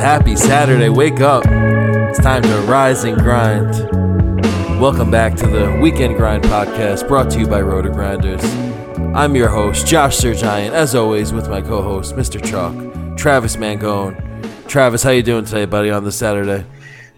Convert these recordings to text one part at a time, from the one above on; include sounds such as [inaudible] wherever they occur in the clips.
Happy Saturday. Wake up. It's time to rise and grind. Welcome back to the Weekend Grind Podcast brought to you by Roto Grinders. I'm your host, Josh Sir Giant, as always, with my co-host, Mr. Chalk, Travis Mangone. Travis, how you doing today, buddy, on this Saturday?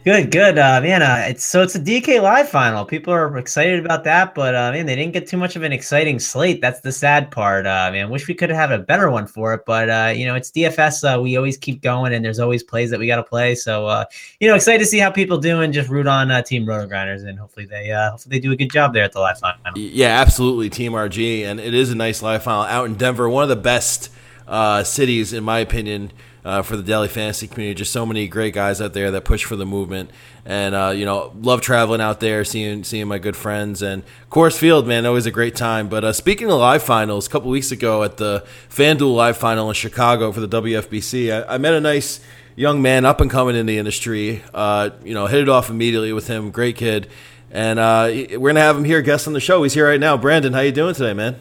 Good, good, uh, man. Uh, it's so it's a DK Live final. People are excited about that, but uh, man, they didn't get too much of an exciting slate. That's the sad part. Uh, man, wish we could have had a better one for it, but uh, you know, it's DFS. Uh, we always keep going, and there's always plays that we got to play. So, uh, you know, excited to see how people do, and just root on uh, Team Roto Grinders, and hopefully they, uh, hopefully they do a good job there at the live final. Yeah, absolutely, Team RG, and it is a nice live final out in Denver, one of the best uh, cities, in my opinion, uh, for the daily fantasy community. Just so many great guys out there that push for the movement, and uh, you know, love traveling out there, seeing seeing my good friends, and Coors Field, man, always a great time. But uh, speaking of live finals, a couple weeks ago at the FanDuel Live Final in Chicago for the WFBC, I, I met a nice young man up and coming in the industry. Uh, you know, hit it off immediately with him. Great kid. And uh, we're gonna have him here, guest on the show. He's here right now. Brandon, how you doing today, man?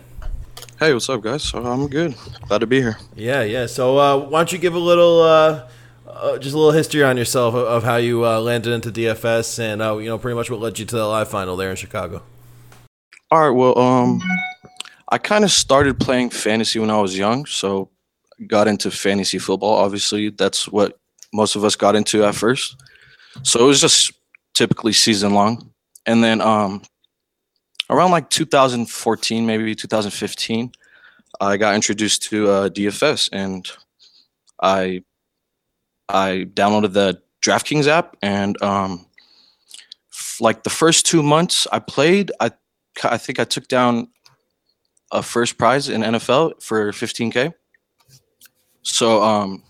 Hey, what's up, guys? I'm good. Glad to be here. Yeah, yeah. So uh, why don't you give a little, uh, uh, just a little history on yourself of, of how you uh, landed into DFS and uh, you know pretty much what led you to the live final there in Chicago. All right. Well, um, I kind of started playing fantasy when I was young, so got into fantasy football. Obviously, that's what most of us got into at first. So it was just typically season long, and then um, around like 2014, maybe 2015, I got introduced to uh, DFS, and I I downloaded the DraftKings app, and um, f- like the first two months I played, I I think I took down a first prize in NFL for 15k. So um,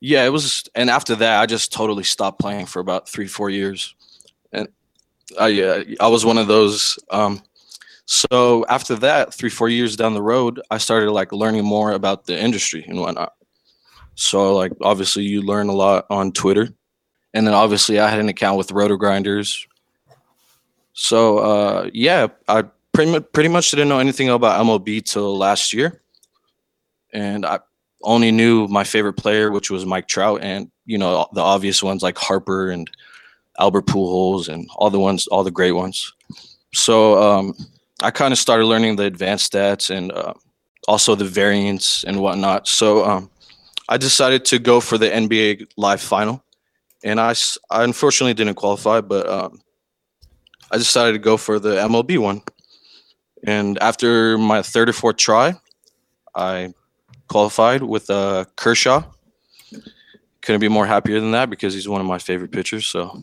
yeah, it was, and after that, I just totally stopped playing for about three four years, and I yeah, I was one of those. Um, so after that, three four years down the road, I started like learning more about the industry and whatnot. So like obviously you learn a lot on Twitter, and then obviously I had an account with Roto Grinders. So uh, yeah, I pretty much pretty much didn't know anything about MLB till last year, and I only knew my favorite player, which was Mike Trout, and you know the obvious ones like Harper and Albert Pujols and all the ones, all the great ones. So um, I kind of started learning the advanced stats and uh, also the variance and whatnot. So um, I decided to go for the NBA Live Final, and I unfortunately didn't qualify, but um, I decided to go for the MLB one. And after my third or fourth try, I qualified with uh, Kershaw. Couldn't be more happier than that because he's one of my favorite pitchers. So,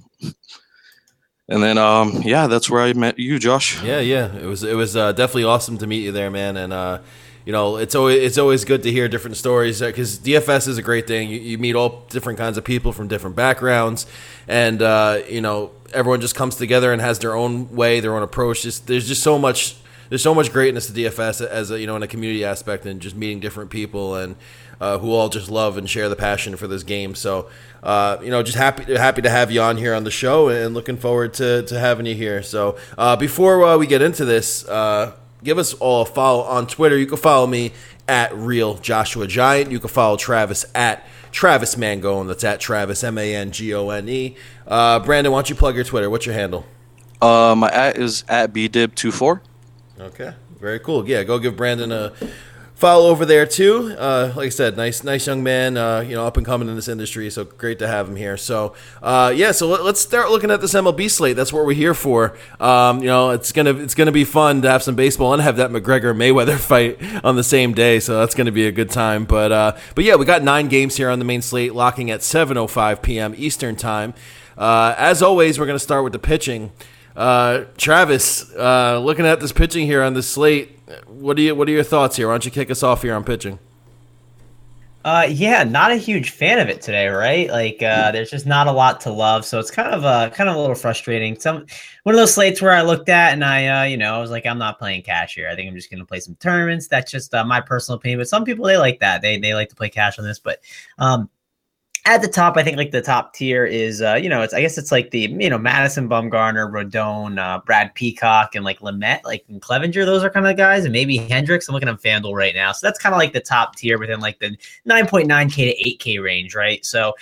and then um, yeah, that's where I met you, Josh. Yeah, yeah. It was it was uh, definitely awesome to meet you there, man. And uh, you know, it's always it's always good to hear different stories because DFS is a great thing. You, you meet all different kinds of people from different backgrounds, and uh, you know, everyone just comes together and has their own way, their own approach. Just there's just so much there's so much greatness to DFS as a, you know in a community aspect and just meeting different people and uh, who all just love and share the passion for this game. So uh, you know, just happy happy to have you on here on the show and looking forward to, to having you here. So uh, before uh, we get into this, uh, give us all a follow on Twitter. You can follow me at Real Joshua Giant. You can follow Travis at Travis Mangone. That's at Travis M A N G O N E. Uh, Brandon, why don't you plug your Twitter? What's your handle? Uh, my at is at bdib24. Okay, very cool. Yeah, go give Brandon a follow over there too. Uh, like I said, nice, nice young man. Uh, you know, up and coming in this industry, so great to have him here. So, uh, yeah, so let, us start looking at this MLB slate. That's what we're here for. Um, you know, it's gonna it's gonna be fun to have some baseball and have that McGregor Mayweather [laughs] fight on the same day. So that's gonna be a good time. But uh, but yeah, we got nine games here on the main slate, locking at 7:05 p.m. Eastern time. Uh, as always, we're gonna start with the pitching. Uh, Travis, uh, looking at this pitching here on the slate what do you what are your thoughts here? Why don't you kick us off here on pitching? Uh, yeah, not a huge fan of it today, right? Like, uh, there's just not a lot to love, so it's kind of uh, kind of a little frustrating. Some one of those slates where I looked at and I, uh, you know, I was like, I'm not playing cash here. I think I'm just gonna play some tournaments. That's just uh, my personal opinion. But some people they like that. They they like to play cash on this. But um, at the top, I think like the top tier is, uh, you know, it's I guess it's like the you know Madison Bumgarner, Rodon, uh, Brad Peacock, and like Lamet, like and Clevinger. Those are kind of the guys, and maybe Hendricks. I'm looking at FanDuel right now, so that's kind of like the top tier within like the 9.9k to 8k range, right? So.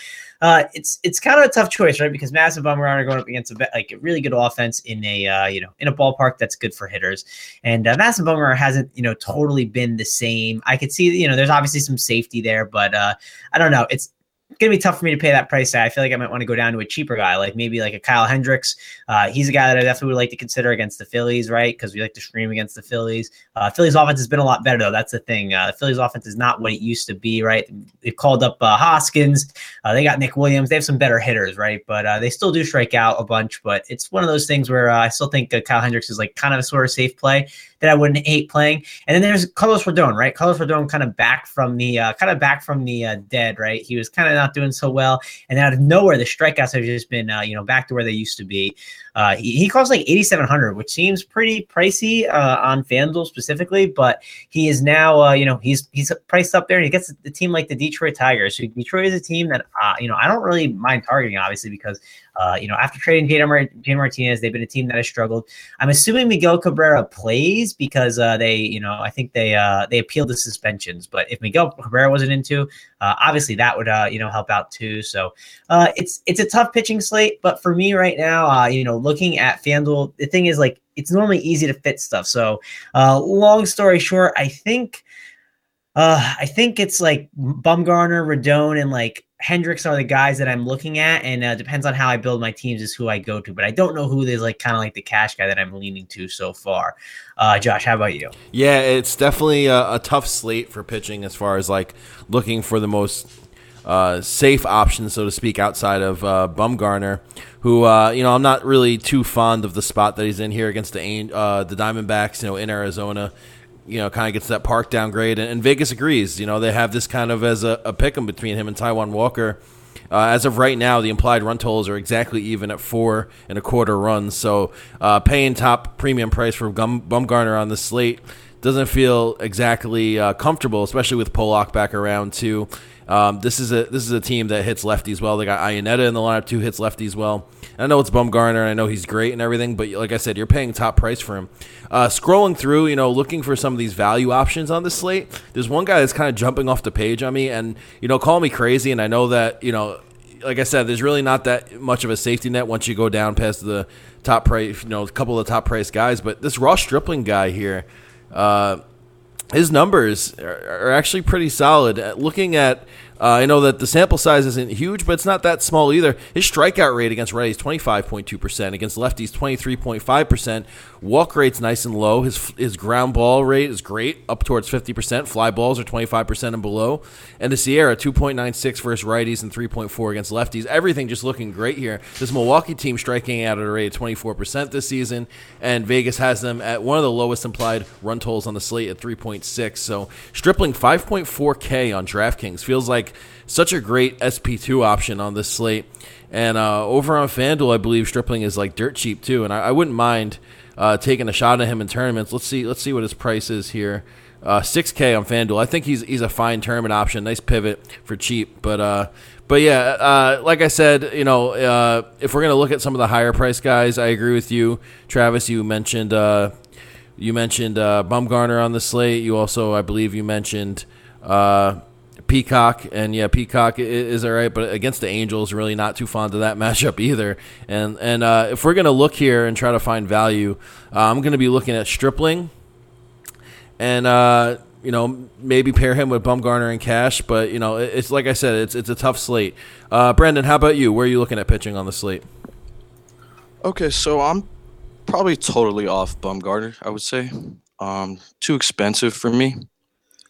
Uh, it's it's kind of a tough choice, right? Because Madison Bumgarner going up against a like a really good offense in a uh, you know in a ballpark that's good for hitters, and uh, Madison Bumgarner hasn't you know totally been the same. I could see you know there's obviously some safety there, but uh, I don't know. It's gonna be tough for me to pay that price I feel like I might want to go down to a cheaper guy, like maybe like a Kyle Hendricks. Uh, he's a guy that I definitely would like to consider against the Phillies, right? Because we like to scream against the Phillies. Uh, Phillies offense has been a lot better though. That's the thing. Uh, the Phillies offense is not what it used to be, right? They called up uh, Hoskins. Uh, they got Nick Williams. They have some better hitters, right? But uh, they still do strike out a bunch. But it's one of those things where I still think Kyle Hendricks is like kind of a sort of safe play that I wouldn't hate playing. And then there's Carlos Rodon, right? Carlos Rodon kind of back from the kind of back from the dead, right? He was kind of not doing so well. And out of nowhere, the strikeouts have just been, uh, you know, back to where they used to be. Uh, he, he costs like 8,700, which seems pretty pricey uh, on FanDuel specifically, but he is now, uh, you know, he's he's priced up there and he gets the team like the Detroit Tigers. So Detroit is a team that, uh, you know, I don't really mind targeting, obviously, because, uh, you know, after trading Jane, Mar- Martinez, they've been a team that has struggled. I'm assuming Miguel Cabrera plays because uh, they, you know, I think they uh, they appealed the suspensions. But if Miguel Cabrera wasn't into, uh, obviously that would, uh, you know, help out too. So it's it's a tough pitching slate, but for me right now, you know, looking at FanDuel, the thing is like it's normally easy to fit stuff. So, long story short, I think, uh, I think it's like Bumgarner, Rodon, and like Hendricks are the guys that I'm looking at, and uh, depends on how I build my teams is who I go to. But I don't know who is like kind of like the cash guy that I'm leaning to so far. Uh, Josh, how about you? Yeah, it's definitely a, a tough slate for pitching as far as like looking for the most uh, safe option, so to speak, outside of uh, Bumgarner, who uh, you know I'm not really too fond of the spot that he's in here against the uh, the Diamondbacks, you know, in Arizona. You know, kind of gets that park downgrade, and, and, Vegas agrees. You know, they have this kind of as a, a pick 'em between him and Taijuan Walker. Uh, as of right now, the implied run totals are exactly even at four and a quarter runs. So, uh, paying top premium price for Gum- Bumgarner on the slate doesn't feel exactly uh, comfortable, especially with Pollock back around too. Um, this is a this is a team that hits lefties well. They got Iannetta in the lineup too, hits lefties well. I know it's Bumgarner, and I know he's great and everything, but like I said, you're paying top price for him. Uh, scrolling through, you know, looking for some of these value options on the slate. There's one guy that's kind of jumping off the page on me, and you know, call me crazy, and I know that you know, like I said, there's really not that much of a safety net once you go down past the top price, you know, a couple of the top price guys. But this Ross Stripling guy here. Uh, his numbers are, actually pretty solid. Uh, looking at uh, I know that the sample size isn't huge, but it's not that small either. His strikeout rate against righties twenty five point two percent, against lefties twenty three point five percent. Walk rate's nice and low. His his ground ball rate is great, up towards fifty percent. Fly balls are twenty five percent and below. And the SIERA, two point nine six versus righties and three point four against lefties. Everything just looking great here. This Milwaukee team striking out at a rate of twenty four percent this season, and Vegas has them at one of the lowest implied run totals on the slate at three point six. So Stripling five point four K on DraftKings feels like such a great SP2 option on this slate. And uh, over on FanDuel, I believe Stripling is like dirt cheap too, and I, I wouldn't mind uh, taking a shot at him in tournaments. Let's see, let's see what his price is here. Uh, 6K on FanDuel. I think he's he's a fine tournament option. Nice pivot for cheap, but uh, but yeah, uh, like I said, you know, uh, if we're gonna look at some of the higher price guys, I agree with you, Travis. You mentioned uh, you mentioned uh, Bumgarner on the slate. You also, I believe, you mentioned. Peacock, and yeah, Peacock is, all right, but against the Angels, really not too fond of that [laughs] matchup either. And and uh, if we're gonna look here and try to find value, uh, I'm gonna be looking at Stripling, and uh, you know, maybe pair him with Bumgarner and Cash, but you know, it's like I said, it's it's a tough slate. Uh, Brandon, how about you? Where are you looking at pitching on the slate? Okay, so I'm probably totally off Bumgarner. I would say, um, too expensive for me,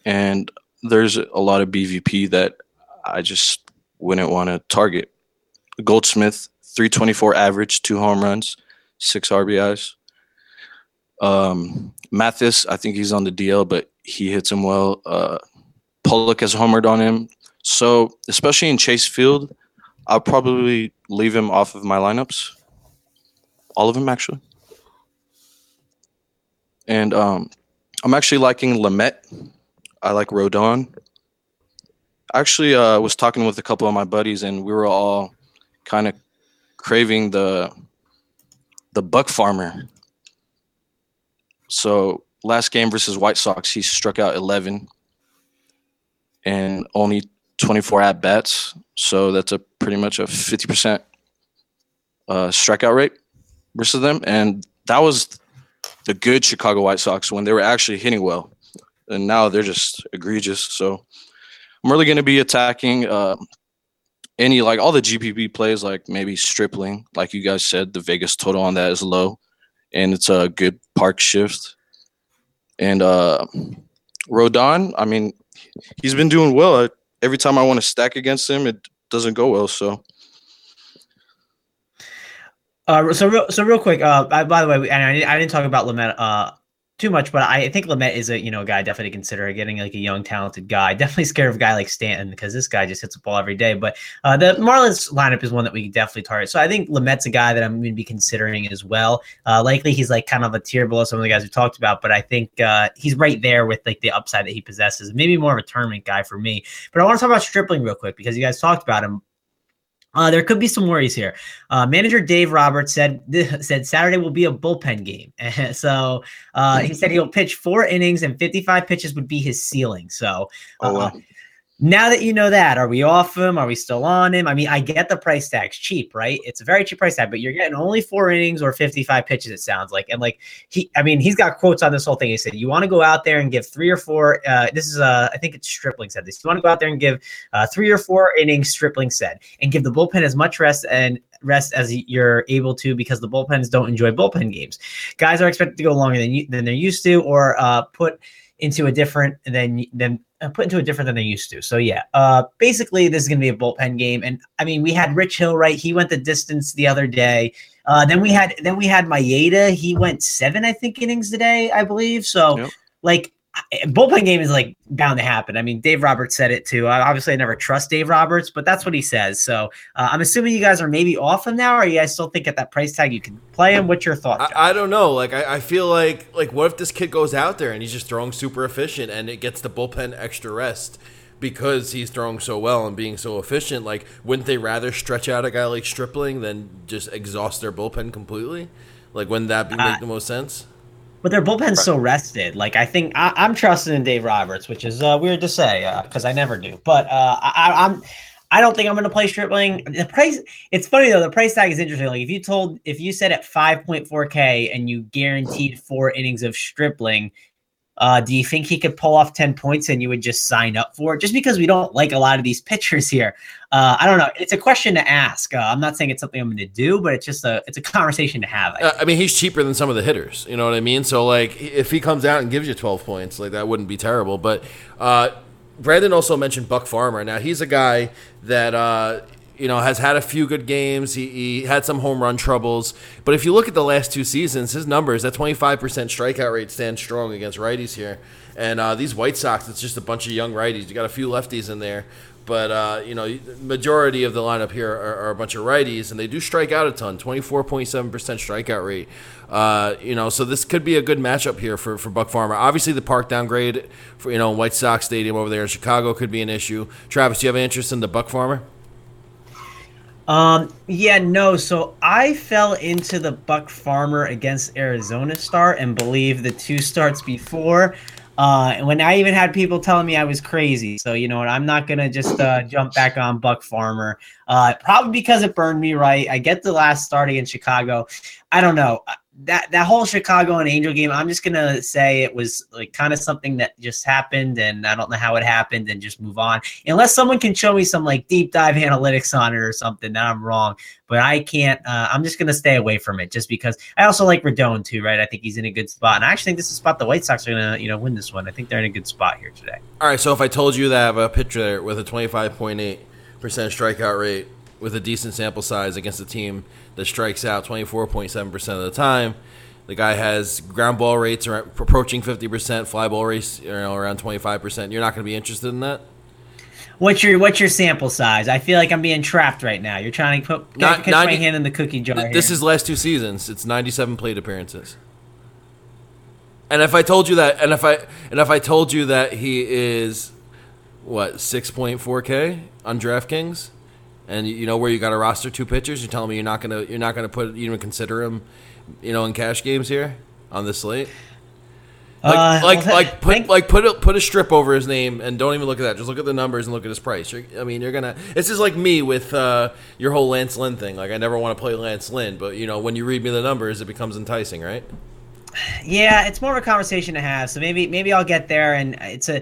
and there's a lot of BVP that I just wouldn't want to target. Goldschmidt, 324 average, two home runs, six RBIs. Um, Mathis, I think he's on the DL, but he hits him well. Uh, Pollock has homered on him. So, especially in Chase Field, I'll probably leave him off of my lineups. All of them, actually. And um, I'm actually liking Lamet. I like Rodon. I actually uh, was talking with a couple of my buddies, and we were all kind of craving the the Buck Farmer. So last game versus White Sox, he struck out 11 and only 24 at bats. So that's a pretty much a 50% uh, strikeout rate versus them. And that was the good Chicago White Sox when they were actually hitting well. And now they're just egregious. So I'm really going to be attacking uh, any, like all the GPP plays, like maybe Stripling. Like you guys said, the Vegas total on that is low. And it's a good park shift. And uh, Rodon, I mean, he's been doing well. Every time I want to stack against him, it doesn't go well. So uh, so real, so real quick. Uh, by the way, and I, I didn't talk about Lamet uh too much, but I think Lamet is a you know a guy definitely consider getting like a young talented guy. [laughs] Definitely scared of a guy like Stanton because this guy just hits the ball every day. But uh, the Marlins lineup is one that we definitely target. So I think Lamet's a guy that I'm going to be considering as well. Uh, likely he's like kind of a tier below some of the guys we talked about, but I think uh, he's right there with like the upside that he possesses. Maybe more of a tournament guy for me. But I want to talk about Stripling real quick because you guys talked about him. Uh, there could be some worries here. Uh, manager Dave Roberts said said Saturday will be a bullpen game. [laughs] so uh, he said he'll pitch four innings and 55 pitches would be his ceiling. So oh, wow. Now that you know that, are we off him? Are we still on him? I mean, I get the price tag's cheap, right? It's a very cheap price tag, but you're getting only four innings or 55 pitches, it sounds like. And like he, I mean, he's got quotes on this whole thing. He said, You want to go out there and give three or four, uh, this is, uh, I think it's Stripling said this. You want to go out there and give uh, three or four innings, Stripling said, and give the bullpen as much rest and rest as you're able to because the bullpens don't enjoy bullpen games. Guys are expected to go longer than you, than they're used to or uh, put into a different than than put into a different than they used to. So yeah, uh, basically this is gonna be a bullpen game, and I mean we had Rich Hill right. He went the distance the other day. Uh, then we had then we had Maeda. He went seven, I think, innings today, I believe. So yep. like bullpen game is like bound to happen. I mean, Dave Roberts said it too. I, obviously, I never trust Dave Roberts, but that's what he says. So uh, I'm assuming you guys are maybe off him now, or you guys still think at that price tag you can play him? What's your thought? I, I, don't know. Like, I, I, feel like like what if this kid goes out there and he's just throwing super efficient and it gets the bullpen extra rest because he's throwing so well and being so efficient? Like, wouldn't they rather stretch out a guy like Stripling than just exhaust their bullpen completely? Like, wouldn't that be, make uh, the most sense? But their bullpen's so rested. Like I think I, am trusting in Dave Roberts, which is uh, weird to say because uh, I never do. But uh, I, I'm. I don't think I'm going to play Stripling. The price. It's funny though. The price tag is interesting. Like if you told, if you said at 5.4k and you guaranteed four innings of Stripling, uh, do you think he could pull off 10 points and you would just sign up for it? Just because we don't like a lot of these [laughs] pitchers here. Uh, I don't know. It's a question to ask. Uh, I'm not saying it's something I'm going to do, but it's just a it's a conversation to have. I, uh, I, mean, he's cheaper than some of the hitters. You know what I mean? So like, if he comes out and gives you 12 points, like that wouldn't be terrible. But uh, Brandon also mentioned Buck Farmer. Now he's a guy that uh, you know, has had a few good games. He, he, had some home run troubles. But if you look at the last two seasons, his numbers, that 25% strikeout rate stands strong against righties here. And uh, these White Sox, it's just a bunch of young righties. You got a few lefties in there. But, uh, you know, majority of the lineup here are, are, a bunch of righties, and they do strike out a ton 24.7% strikeout rate. Uh, you know, so this could be a good matchup here for, for Buck Farmer. Obviously, the park downgrade for, you know, White Sox Stadium over there in Chicago could be an issue. Travis, do you have interest in the Buck Farmer? Um, yeah, no. So I fell into the Buck Farmer against Arizona start and believe the two starts before. Uh, when I even had people telling me I was crazy. So you know what? I'm not gonna just uh, jump back on Buck Farmer. Uh, probably because it burned me right. I get the last start in Chicago. I don't know. That that whole Chicago and Angel game, I'm just gonna say it was like kind of something that just happened, and I don't know how it happened, and just move on. Unless someone can show me some like deep dive analytics on it or something, that I'm wrong. But I can't. Uh, I'm just gonna stay away from it, just because I also like Rodon too, right? I think he's in a good spot, and I actually think this is spot the White Sox are gonna you know win this one. I think they're in a good spot here today. All right, so if I told you that I have a pitcher with a 25.8 percent strikeout rate with a decent sample size against a team that strikes out 24.7 percent of the time. The guy has ground ball rates around, approaching 50 percent, fly ball rates you know around 25 percent. You're not going to be interested in that. What's your what's your sample size? I feel like I'm being trapped right now. You're trying to put Not- catch my 90 hand in the cookie jar. Th- This here. is last two seasons. It's 97 plate appearances. And if I told you that, and if I and if I told you that he is what 6.4k on DraftKings, and you know where you got to roster two pitchers, you're telling me you're not gonna you're not gonna put even consider him, you know, in cash games here on the slate. Like, Uh, like, well, like, put, like, put a, put a strip over his name, and don't even look at that. Just look at the numbers and look at his price. You're, I mean, you're gonna. This is like me with uh, your whole Lance Lynn thing. Like, I never want to play Lance Lynn, but you know, when you read me the numbers, it becomes enticing, right? [sighs] Yeah, it's more of a conversation to have. So maybe maybe I'll get there, and it's a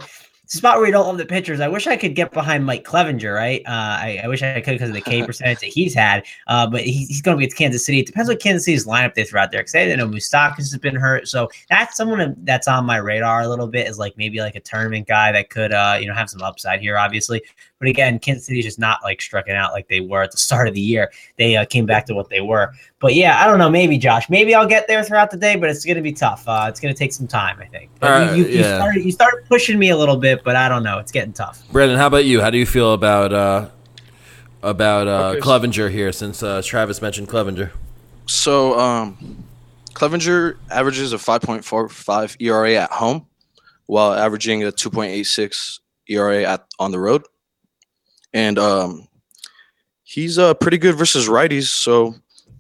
spot where you don't love the pitchers. I wish I could get behind Mike Clevinger, right? Uh, I, I wish I could because of the K [laughs] percentage that he's had. Uh, but he's, he's going to be at Kansas City. It depends what Kansas City's lineup they throw out there. Because I know Mustakas has been hurt, so that's someone that's on my radar a little bit. Is like maybe like a tournament guy that could uh you know have some upside here, obviously. But again, Kansas City's just not like striking out like they were at the start of the year. They uh, came back to what they were. But yeah, I don't know. Maybe Josh. Maybe I'll get there throughout the day, but it's going to be tough. Uh, it's going to take some time, I think. But All right, you, you, you yeah. started you started pushing me a little bit, but I don't know. It's getting tough. Brandon, how about you? How do you feel about uh, about uh, Okay, Clevinger here? Since uh, Travis mentioned Clevinger, So, um, Clevinger averages a 5.45 ERA at home, while averaging a 2.86 ERA at on the road. And um, he's uh, pretty good versus righties. So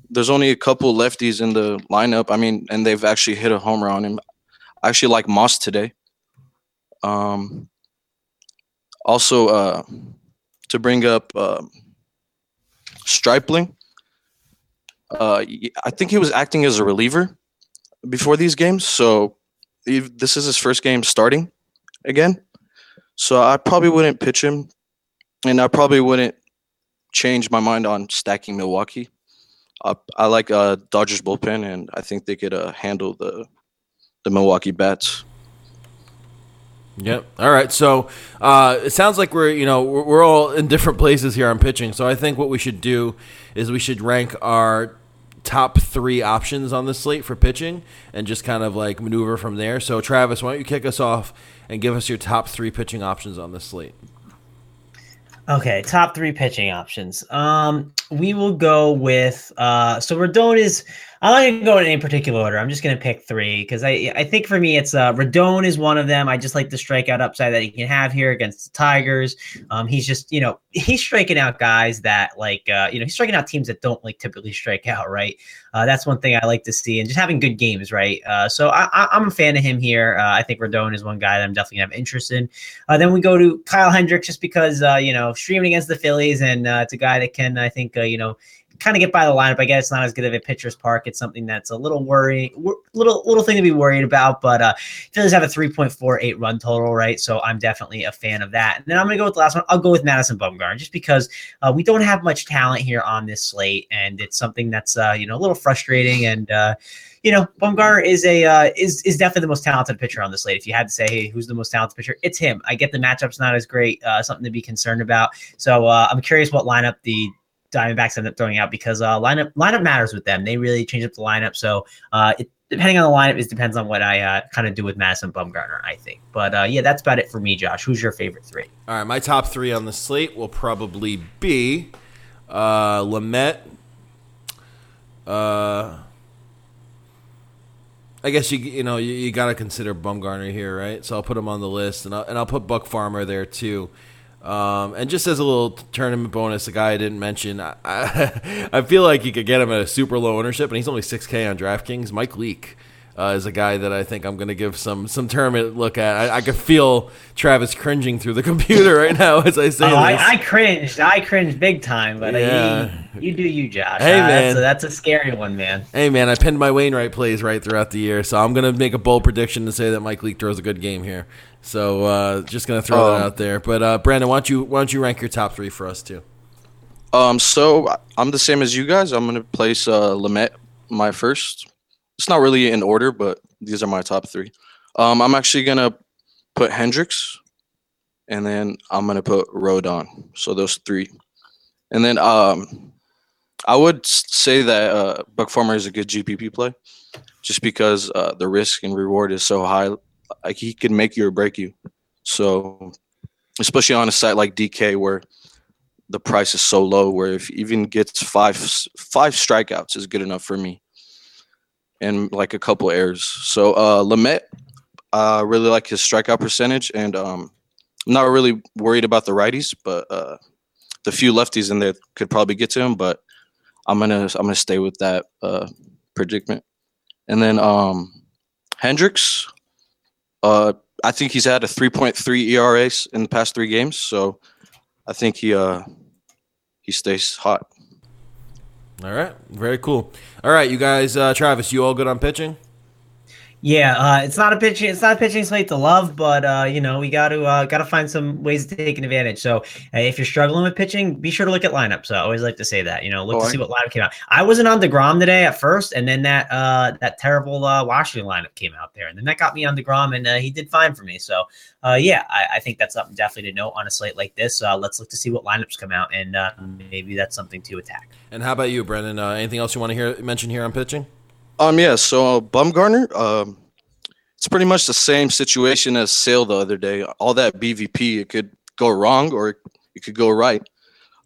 there's only a couple lefties in the lineup. I mean, and they've actually hit a homer on him. I actually like Moss today. Um, also, uh, to bring up uh, Stripling. Uh, I think he was acting as a reliever before these games, so this is his first game starting again. So I probably wouldn't pitch him, and I probably wouldn't change my mind on stacking Milwaukee. Uh, I like uh, Dodgers bullpen, and I think they could uh, handle the the Milwaukee bats. Yep. All right. So uh, it sounds like we're you know we're all in different places here on pitching. So I think what we should do is we should rank our top three options on the slate for pitching and just kind of like maneuver from there. So Travis, why don't you kick us off and give us your top three pitching options on the slate? Okay, top three pitching options. Um, we will go with uh, so Rodon is. I'm not gonna go in any particular order. I'm just gonna pick three because I I think for me it's uh is one of them. I just like the strikeout upside that he can have here against the Tigers. Um, he's just you know he's striking out guys that like uh you know he's striking out teams that don't like typically strike out. Right. Uh, that's one thing I like to see and just having good games. Right. Uh, so I, I'm a fan of him here. Uh, I think Rodon is one guy that I'm definitely gonna have interest in. Uh, then we go to Kyle Hendricks just because uh, you know streaming against the Phillies and uh, it's a guy that can I think uh, you know kind of get by the lineup. I guess it's not as good of a pitcher's park. It's something that's a little worry, little little thing to be worried about. But uh, Phillies have a 3.48 run total, right? So I'm definitely a fan of that. And then I'm gonna go with the last one. I'll go with Madison Bumgarner just because uh, we don't have much talent here on this slate, and it's something that's uh, you know a little frustrating and. Uh, you know, Bumgarner is a uh, is is definitely the most talented pitcher on the slate. If you had to say, hey, who's the most talented pitcher, it's him. I get the matchup's not as great, uh, something to be concerned about. So uh, I'm curious what lineup the Diamondbacks end up throwing out because uh, lineup lineup matters with them. They really change up the lineup. So uh, it, depending on the lineup, it depends on what I uh, kind of do with Madison Bumgarner. I think, but uh, yeah, that's about it for me. Josh, who's your favorite three? All right, my top three on the slate will probably be uh, Lamet. Uh, I guess you you know you, you got to consider Bumgarner here, right? So I'll put him on the list, and I'll, and I'll put Buck Farmer there too. Um, and just as a little tournament bonus, a guy I didn't mention, I, [laughs] I, I feel like you could get him at a super low ownership, and he's only six K on DraftKings. Mike Leake. uh, is a guy that I think I'm going to give some some tournament look at. I, I could feel Travis cringing through the [laughs] computer right now as I say Oh, this. I, I cringed. I cringed big time, but uh, Yeah. you, you do you, Josh. Hey, Uh, man. That's a, that's a scary one, man. Hey man, I pinned my Wainwright plays right throughout the year, so I'm gonna make a bold prediction to say that Mike Leake throws a good game here. So uh, just gonna throw that Um, out there. But uh, Brandon, why don't you why don't you rank your top three for us too? Um, so I'm the same as you guys. I'm gonna place uh Lamet my first. It's not really in order, but these are my top three. Um, I'm actually gonna put Hendricks, and then I'm gonna put Rodon. So those three, and then um, I would say that uh, Buck Farmer is a good GPP play, just because uh, the risk and reward is so high. Like he can make you or break you. So, especially on a site like DK where the price is so low where if even gets five five strikeouts is good enough for me and like a couple errors so uh lamet i really like his strikeout percentage and um i'm not really worried about the righties but uh the few lefties in there could probably get to him but i'm gonna i'm gonna stay with that uh predicament and then um hendricks uh i think he's had a 3.3 era in the past three games so i think he uh he stays hot. All right, very cool. All right, you guys, uh, Travis, you all good on pitching? Yeah, uh, it's not a pitching. It's not a pitching slate to love, but uh, you know we got to uh, got to find some ways to take an advantage. So uh, if you're struggling with pitching, be sure to look at lineups. So I always like to say that. You know, look Oh, to see what lineup came out. I wasn't on Degrom today at first, and then that uh, that terrible uh, Washington lineup came out there, and then that got me on Degrom, and uh, he did fine for me. So uh, yeah, I, I think that's something definitely to note on a slate like this. Uh, let's look to see what lineups come out, and uh, maybe that's something to attack. And how about you, Brandon? Uh, anything else you want to hear mention here on pitching? Um, yeah. So uh, Bumgarner, um, it's pretty much the same situation as Sale the other day. All that BVP, it could go wrong or it could go right.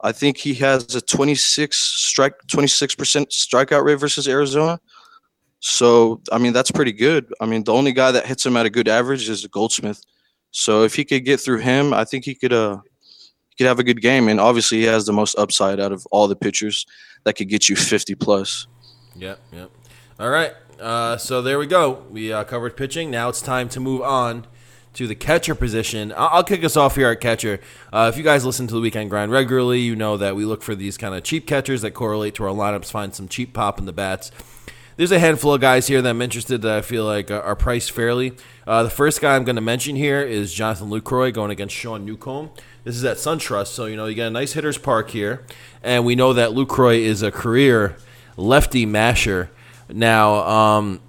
I think he has a 26 strike, 26 percent strikeout rate versus Arizona. So I mean that's pretty good. I mean the only guy that hits him at a good average is Goldschmidt. So if he could get through him, I think he could uh he could have a good game. And obviously he has the most upside out of all the pitchers that could get you 50 plus. Yep, yep. All right. Uh, so there we go. We uh, covered pitching. Now it's time to move on to the catcher position. I- I'll kick us off here at catcher. Uh, if you guys listen to the weekend grind regularly, you know that we look for these kind of cheap catchers that correlate to our lineups, find some cheap pop in the bats. There's a handful of guys here that I'm interested that I feel like are priced fairly. Uh, the first guy I'm going to mention here is Jonathan Lucroy going against Sean Newcomb. This is at SunTrust, so you know you get a nice hitter's park here, and we know that Lucroy is a career lefty masher. Now, um,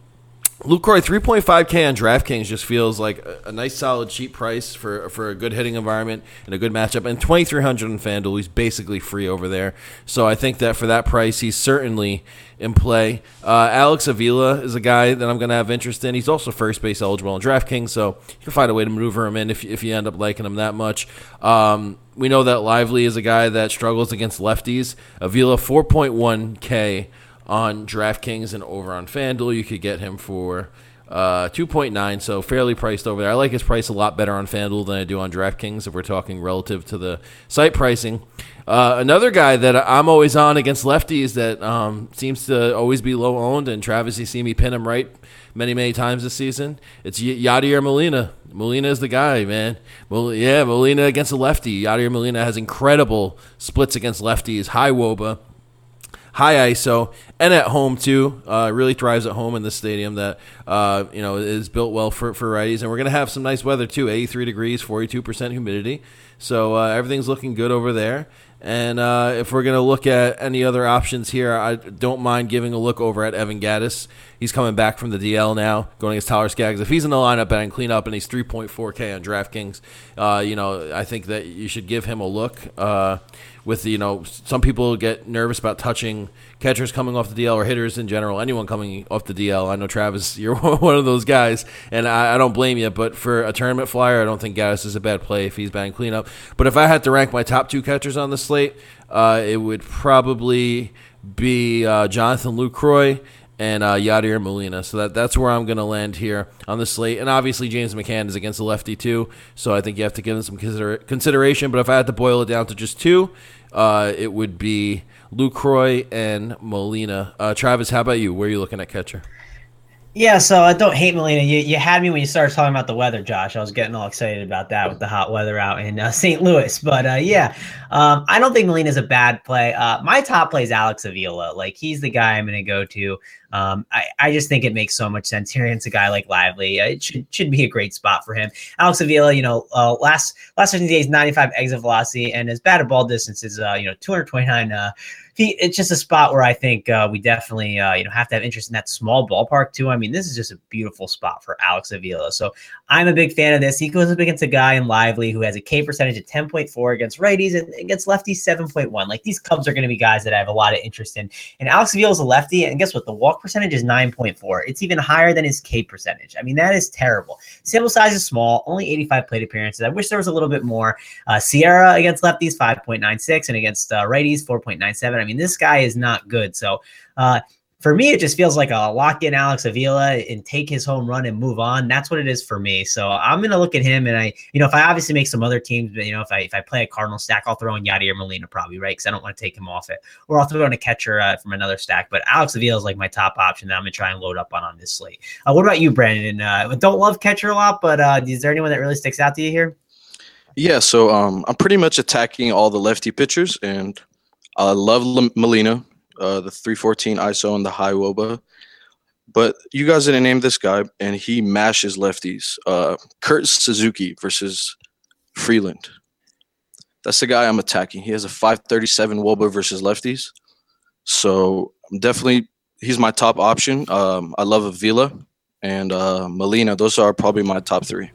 Lucroy 3.5K on DraftKings just feels like a, a nice solid cheap price for for a good hitting environment and a good matchup. And 2300 on FanDuel, he's basically free over there. So I think that for that price, he's certainly in play. Uh, Alex Avila is a guy that I'm going to have interest in. He's also first base eligible on DraftKings, so you can find a way to maneuver him in if, if you end up liking him that much. Um, we know that Lively is a guy that struggles against lefties. Avila 4.1K on DraftKings and over on FanDuel. You could get him for uh, 2.9, so fairly priced over there. I like his price a lot better on FanDuel than I do on DraftKings if we're talking relative to the site pricing. Uh, another guy that I'm always on against lefties that um, seems to always be low owned, and Travis, you see me pin him right many, many times this season. It's Y- Yadier Molina. Molina is the guy, man. Mol- yeah, Molina against a lefty. Yadier Molina has incredible splits against lefties, high woba high ISO, and at home too. Uh, really thrives at home in this stadium that uh, you know is built well for, for righties, and we're gonna have some nice weather too. 83 degrees, 42 percent humidity, so uh, everything's looking good over there. And uh, if we're gonna look at any other options here, I don't mind giving a look over at Evan Gattis. He's coming back from the DL now, going against Tyler Skaggs. If he's in the lineup and clean up, and he's 3.4K on DraftKings, uh, you know I think that you should give him a look. Uh, with you know some people get nervous about touching catchers coming off the DL or hitters in general, anyone coming off the DL. I know Travis, [laughs] you're one of those guys, and I, I don't blame you. But for a tournament flyer, I don't think Gattis is a bad play if he's batting cleanup. But if I had to rank my top two catchers on the slate, uh, it would probably be uh, Jonathan Lucroy and uh, Yadier Molina. So that that's where I'm going to land here on the slate. And obviously James McCann is against the lefty too, so I think you have to give him some consider- consideration. But if I had to boil it down to just two, uh, it would be Lucroy and Molina. Uh, Travis, how about you? Where are you looking at catcher? Yeah, so I don't hate Molina. You, you had me when you started talking about the weather, Josh. I was getting all excited about that with the hot weather out in uh, [laughs] St. Louis. But uh, yeah, um, I don't think Molina's a bad play. Uh, my top play is Alex Avila. Like he's the guy I'm going to go to. Um, I, I just think it makes so much sense here against a guy like Lively. Uh, it should should be a great spot for him. Alex Avila, you know, uh, last last 15 days, 95 exit velocity, and his batted ball distance is uh, you know 229 it's just a spot where I think uh, we definitely uh, you know have to have interest in that small ballpark too. I mean, this is just a beautiful spot for Alex Avila. So I'm a big fan of this. He goes up against a guy in Lively who has a K percentage of 10.4 against righties and against lefties 7.1. Like these Cubs are going to be guys that I have a lot of interest in. And Alex Avila is a lefty, and guess what? The walk percentage is 9.4. It's even higher than his K percentage. I mean, that is terrible. Sample size is small, only 85 plate appearances. I wish there was a little bit more. Uh, SIERA against lefties 5.96 and against uh, righties 4.97. I mean, this guy is not good. So uh, for me, it just feels like a lock in Alex Avila and take his home run and move on. That's what it is for me. So I'm gonna look at him and I, you know, if I obviously make some other teams, but you know, if I if I play a Cardinal stack, I'll throw in Yadier Molina probably, right? Because I don't want to take him off it, or I'll throw in a catcher uh, from another stack. But Alex Avila is like my top option that I'm gonna try and load up on on this slate. Uh, what about you, Brandon? Uh, don't love catcher a lot, but uh, is there anyone that really sticks out to you here? Yeah, so um, I'm pretty much attacking all the lefty pitchers, and I love L- Molina, uh, the 314 ISO and the high WOBA. But you guys didn't name this guy, and he mashes lefties. Uh, Kurt Suzuki versus Freeland. That's the guy I'm attacking. He has a 537 WOBA versus lefties. So I'm definitely, he's my top option. Um, I love Avila and uh, Molina. Those are probably my top three.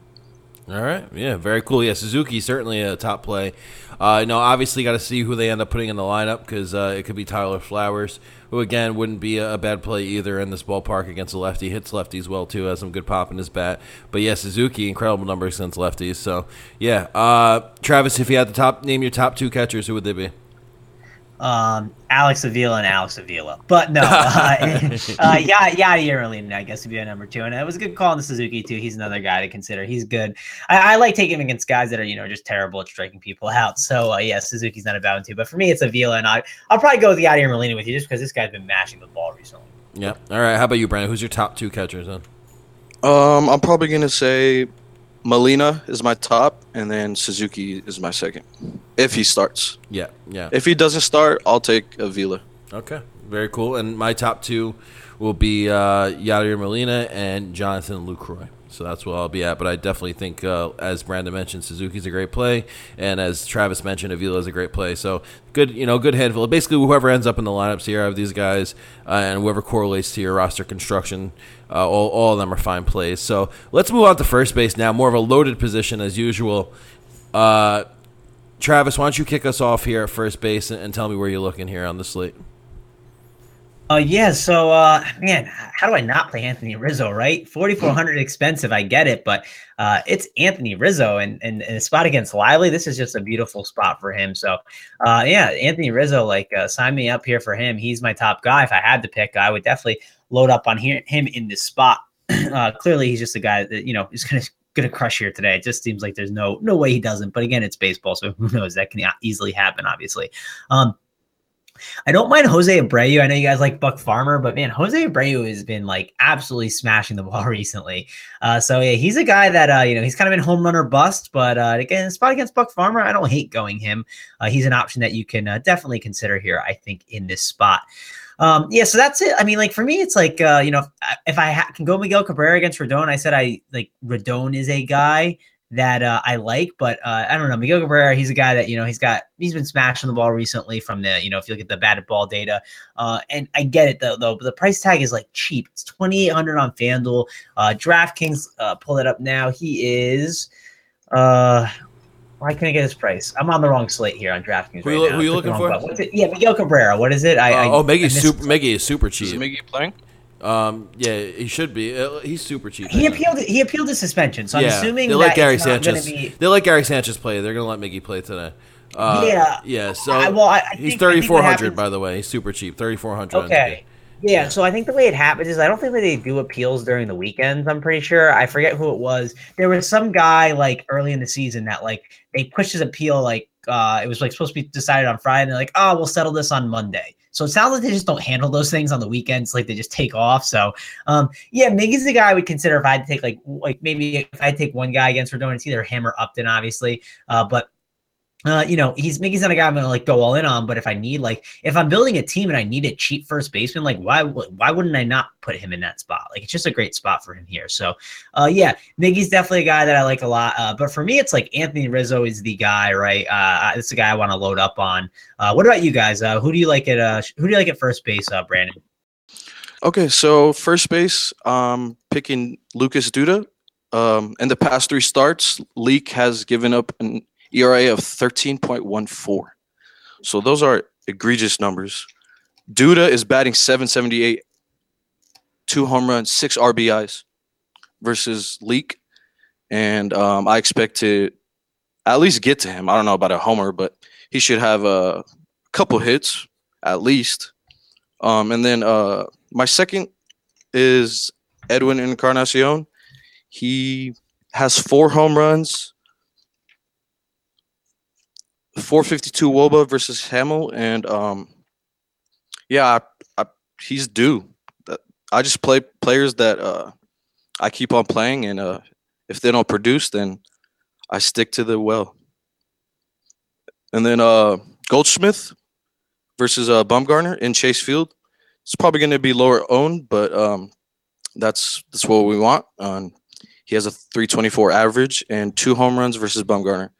All right. Yeah, very cool. Yeah, Suzuki certainly a top play. Uh, no, obviously got to see who they end up putting in the lineup because uh, it could be Tyler Flowers, who again wouldn't be a, bad play either in this ballpark against a lefty. Hits lefties well too, has some good pop in his bat. But yeah, Suzuki, incredible numbers against lefties. So yeah, uh, Travis, if you had the top name your top two catchers, who would they be? Um, Alex Avila and Alex Avila. But no, uh, [laughs] uh, yeah, Yadier Molina, I guess, would be a number two. And it was a good call on the Suzuki, too. He's another guy to consider. He's good. I, I, like taking him against guys that are, you know, just terrible at striking people out. So, uh, yeah, Suzuki's not a bad one, too. But for me, it's Avila. And I, I'll probably go with Yadier Molina with you just because this guy's been mashing the ball recently. Yeah. All right. How about you, Brandon? Who's your top two catchers then? Um, I'm probably going to say Molina is my top, and then Suzuki is my second. If he starts. Yeah, yeah. If he doesn't start, I'll take Avila. Okay, very cool. And my top two will be uh, Yadier Molina and Jonathan Lucroy. So that's what I'll be at. But I definitely think, uh, as Brandon mentioned, Suzuki's a great play, and as Travis mentioned, Avila is a great play. So good, you know, good handful. Basically, whoever ends up in the lineups here of these guys, uh, and whoever correlates to your roster construction, uh, all, all of them are fine plays. So let's move on to first base now. More of a loaded position as usual. Uh, Travis, why don't you kick us off here at first base and, and tell me where you're looking here on the slate? Uh, yeah, so uh, man, how do I not play Anthony Rizzo? Right, forty four hundred expensive. I get it, but uh, it's Anthony Rizzo, and, and, a spot against Lively. This is just a beautiful spot for him. So, uh, yeah, Anthony Rizzo, like uh, sign me up here for him. He's my top guy. If I had to pick, I would definitely load up on he- him in this spot. [clears throat] uh, clearly, he's just a guy that you know is going to going to crush here today. It just seems like there's no no way he doesn't. But again, it's baseball, so who knows? That can easily happen. Obviously. Um, I don't mind Jose Abreu. I know you guys like Buck Farmer, but man, Jose Abreu has been like absolutely smashing the [laughs] ball recently. Uh, so yeah, he's a guy that uh, you know he's kind of been home runner bust, but uh, again, spot against Buck Farmer, I don't hate going him. Uh, he's an option that you can uh, definitely consider here. I think in this spot. Um, yeah, so that's it. I mean, like for me, it's like uh, you know, if, I ha- can go Miguel Cabrera against Rodon, I said I like Rodon is a guy that uh, I like, but uh, I don't know. Miguel Cabrera, he's a guy that you know he's got he's been smashing the ball recently from the you know if you look at the batted ball data, uh, and I get it though though, but the price tag is like cheap. It's twenty eight hundred on FanDuel. Uh, DraftKings, uh, pull it up now. He is. Uh, why can't I get his price? I'm on the wrong slate here on DraftKings. Who, right who are you looking for? Yeah, Miguel Cabrera. What is it? I, uh, I oh, Miggy's super. Miggy is super cheap. Is Miggy playing? Um, yeah, he should be. Uh, he's super cheap. He appealed. He appealed to suspension. So I'm assuming they let Gary Sanchez. Be... They let Gary Sanchez play. They're gonna let Miggy play today. Uh, yeah, yeah. So I, well, I, I he's thirty four hundred. By the way, he's super cheap. Thirty four hundred. Okay. Yeah, so I think the way it happens is I don't think that they do appeals during the weekends. I'm pretty sure. I forget who it was. There was some guy like early in the season that like they pushed his appeal like uh it was like supposed to be decided on Friday and they're like, oh, we'll settle this on Monday. So it sounds like they just don't handle those things on the weekends, like they just take off. So um yeah, Miggy's the guy I would consider if I had to take like like maybe if I take one guy against Rodon, it's either him or Upton, obviously. Uh, but uh, you know, he's Miggy's not a guy I'm gonna like go all in on, but if I need like if I'm building a team and I need a cheap first baseman, like why why wouldn't I not put him in that spot? Like it's just a great spot for him here. So uh yeah, Miggy's definitely a guy that I like a lot. Uh, but for me, it's like Anthony Rizzo is the guy, right? Uh it's the guy I want to load up on. Uh what about you guys? Uh who do you like at uh who do you like at first base, uh Brandon? Okay, so first base, um picking Lucas Duda. Um in the past three starts, Leake has given up an ERA of 13.14. So those are egregious numbers. Duda is batting 778, two home runs, six RBIs versus Leake. And um, I expect to at least get to him. I don't know about a homer, but he should have a couple hits at least. Um, and then uh, my second is Edwin Encarnacion. He has four home runs, 452 Woba versus Hammel, and um, yeah, I, I, he's due. I just play players that uh, I keep on playing, and uh, if they don't produce, then I stick to the well. And then uh, Goldschmidt versus uh, Bumgarner in Chase Field. It's probably going to be lower owned, but um, that's that's what we want. Um, he has a 324 average and two home runs versus Bumgarner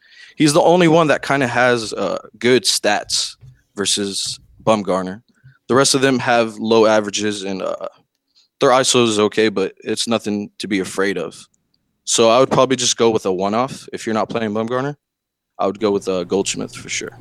he's the only one that kind of has uh, good stats versus Bumgarner. The rest of them have low averages and uh, their ISO is okay, but it's nothing to be afraid of. So I would probably just go with a one-off if you're not playing Bumgarner. I would go with uh, Goldschmidt for sure.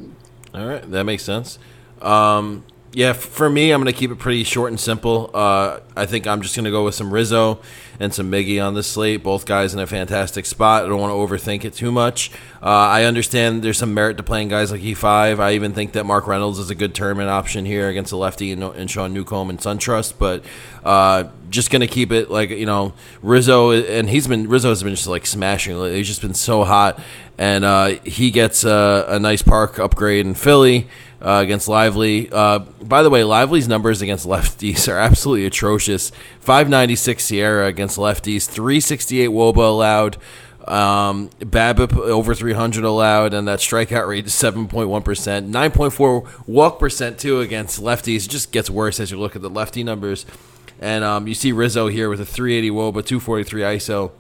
All right, that makes sense. Um, yeah, for me, I'm going to keep it pretty short and simple. Uh, I think I'm just going to go with some Rizzo and some Miggy on the slate. Both guys in a fantastic spot. I don't want to overthink it too much. Uh, I understand there's some merit to playing guys like E5. I even think that Mark Reynolds is a good tournament option here against a lefty and, and Sean Newcomb and SunTrust. But uh, just going to keep it like, you know, Rizzo, and he's been, Rizzo has been just like smashing. He's just been so hot. And uh, he gets a, a nice park upgrade in Philly uh, against Lively. Uh, by the way, Lively's numbers against lefties are [laughs] absolutely atrocious. 596 SIERA against lefties, 368 Woba allowed. Um, BABIP over 300 allowed, and that strikeout rate is 7.1%. 9.4 walk percent, too, against lefties. It just gets worse as you look at the lefty numbers. And um, you see Rizzo here with a 380 Woba, 243 ISO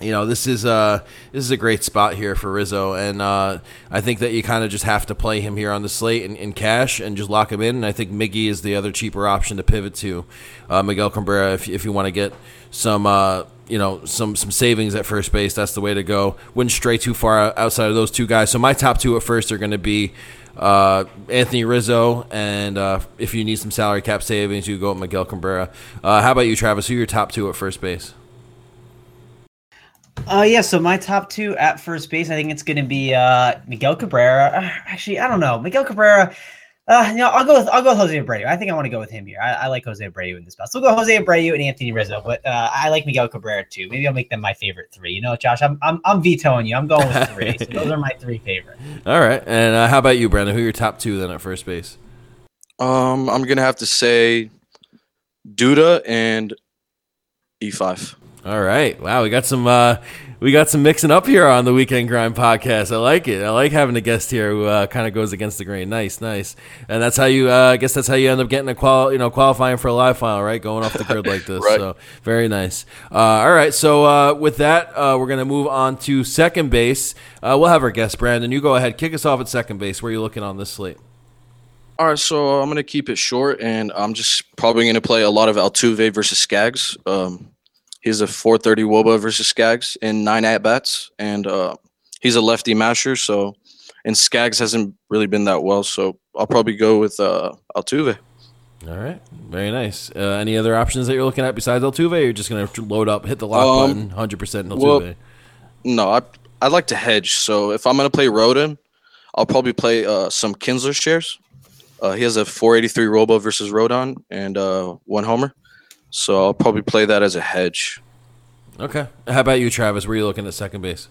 you know this is uh this is a great spot here for Rizzo, and uh, I think that you kind of just have to play him here on the slate in, in, cash and just lock him in. And I think Miggy is the other cheaper option to pivot to. Uh, Miguel Cabrera, if if you want to get some uh, you know some some savings at first base, that's the way to go. Wouldn't stray too far outside of those two guys. So my top two at first are going to be. Uh, Anthony Rizzo, and uh, if you need some salary cap savings, you go with Miguel Cabrera. Uh, how about you, Travis? Who are your top two at first base? Uh, yeah. So my top two at first base, I think it's going to be uh, Miguel Cabrera. Uh, actually, I don't know. Miguel Cabrera. Uh, you know, I'll go with I'll go with Jose Abreu. I think I want to go with him here. I, I like Jose Abreu in this spot. So we'll go Jose Abreu and Anthony Rizzo, but uh, I like Miguel Cabrera too. Maybe I'll make them my favorite three. You know, Josh, I'm I'm, I'm vetoing you. I'm going with three. so [laughs] those are my three favorite. All right, and uh, how about you, Brandon? Who are your top two then at first base? Um, I'm gonna have to say Duda and E5. All right. Wow, we got some uh, we got some mixing up here on the Weekend Grind podcast. I like it. I like having a guest here who uh, kind of goes against the grain. Nice, nice. And that's how you. Uh, I guess that's how you end up getting a qual. You know, qualifying for a live file, right? Going off the grid like [laughs] this. right. So very nice. Uh, all right. So uh, with that, uh, we're gonna move on to second base. we'll have our guest Brandon. You go ahead. Kick us off at second base. Where are you looking on this slate? All right, so I'm gonna keep it short, and I'm just probably gonna play a lot of Altuve versus Skaggs. Um, He's a 430 Woba versus Skaggs in nine at bats, and uh, he's a lefty masher. So, and Skaggs hasn't really been that well. So I'll probably go with uh, Altuve. All right, very nice. Uh, any other options that you're looking at besides Altuve? Or you're just gonna load up, hit the lock um, button, 100 percent Altuve. Well, no, I I like to hedge. So if I'm gonna play Rodon, I'll probably play uh, some Kinsler shares. Uh, he has a 483 Woba versus Rodon and uh, one homer. So I'll probably play that as a hedge. Okay. How about you, Travis? Where are you looking at second base?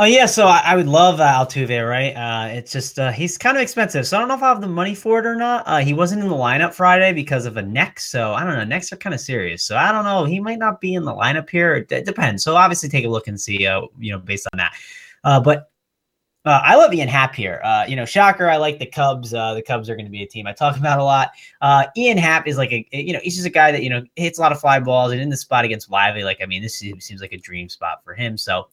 Oh yeah, so I, I would love uh, Altuve, right? Uh, it's just uh, he's kind of expensive, so I don't know if I have the money for it or not. Uh, he wasn't in the lineup Friday because of a neck, so I don't know. Necks are kind of serious, so I don't know. He might not be in the lineup here. It, it depends. So obviously, take a look and see, uh, you know, based on that. Uh, but uh, I love Ian Happ here. Uh, you know, shocker. I like the Cubs. Uh, the Cubs are going to be a team I talk [laughs] about a lot. Uh, Ian Happ is like a, you know, he's just a guy that you know hits a lot of fly balls and in the spot against Lively. Like, I mean, this seems like a dream spot for him. So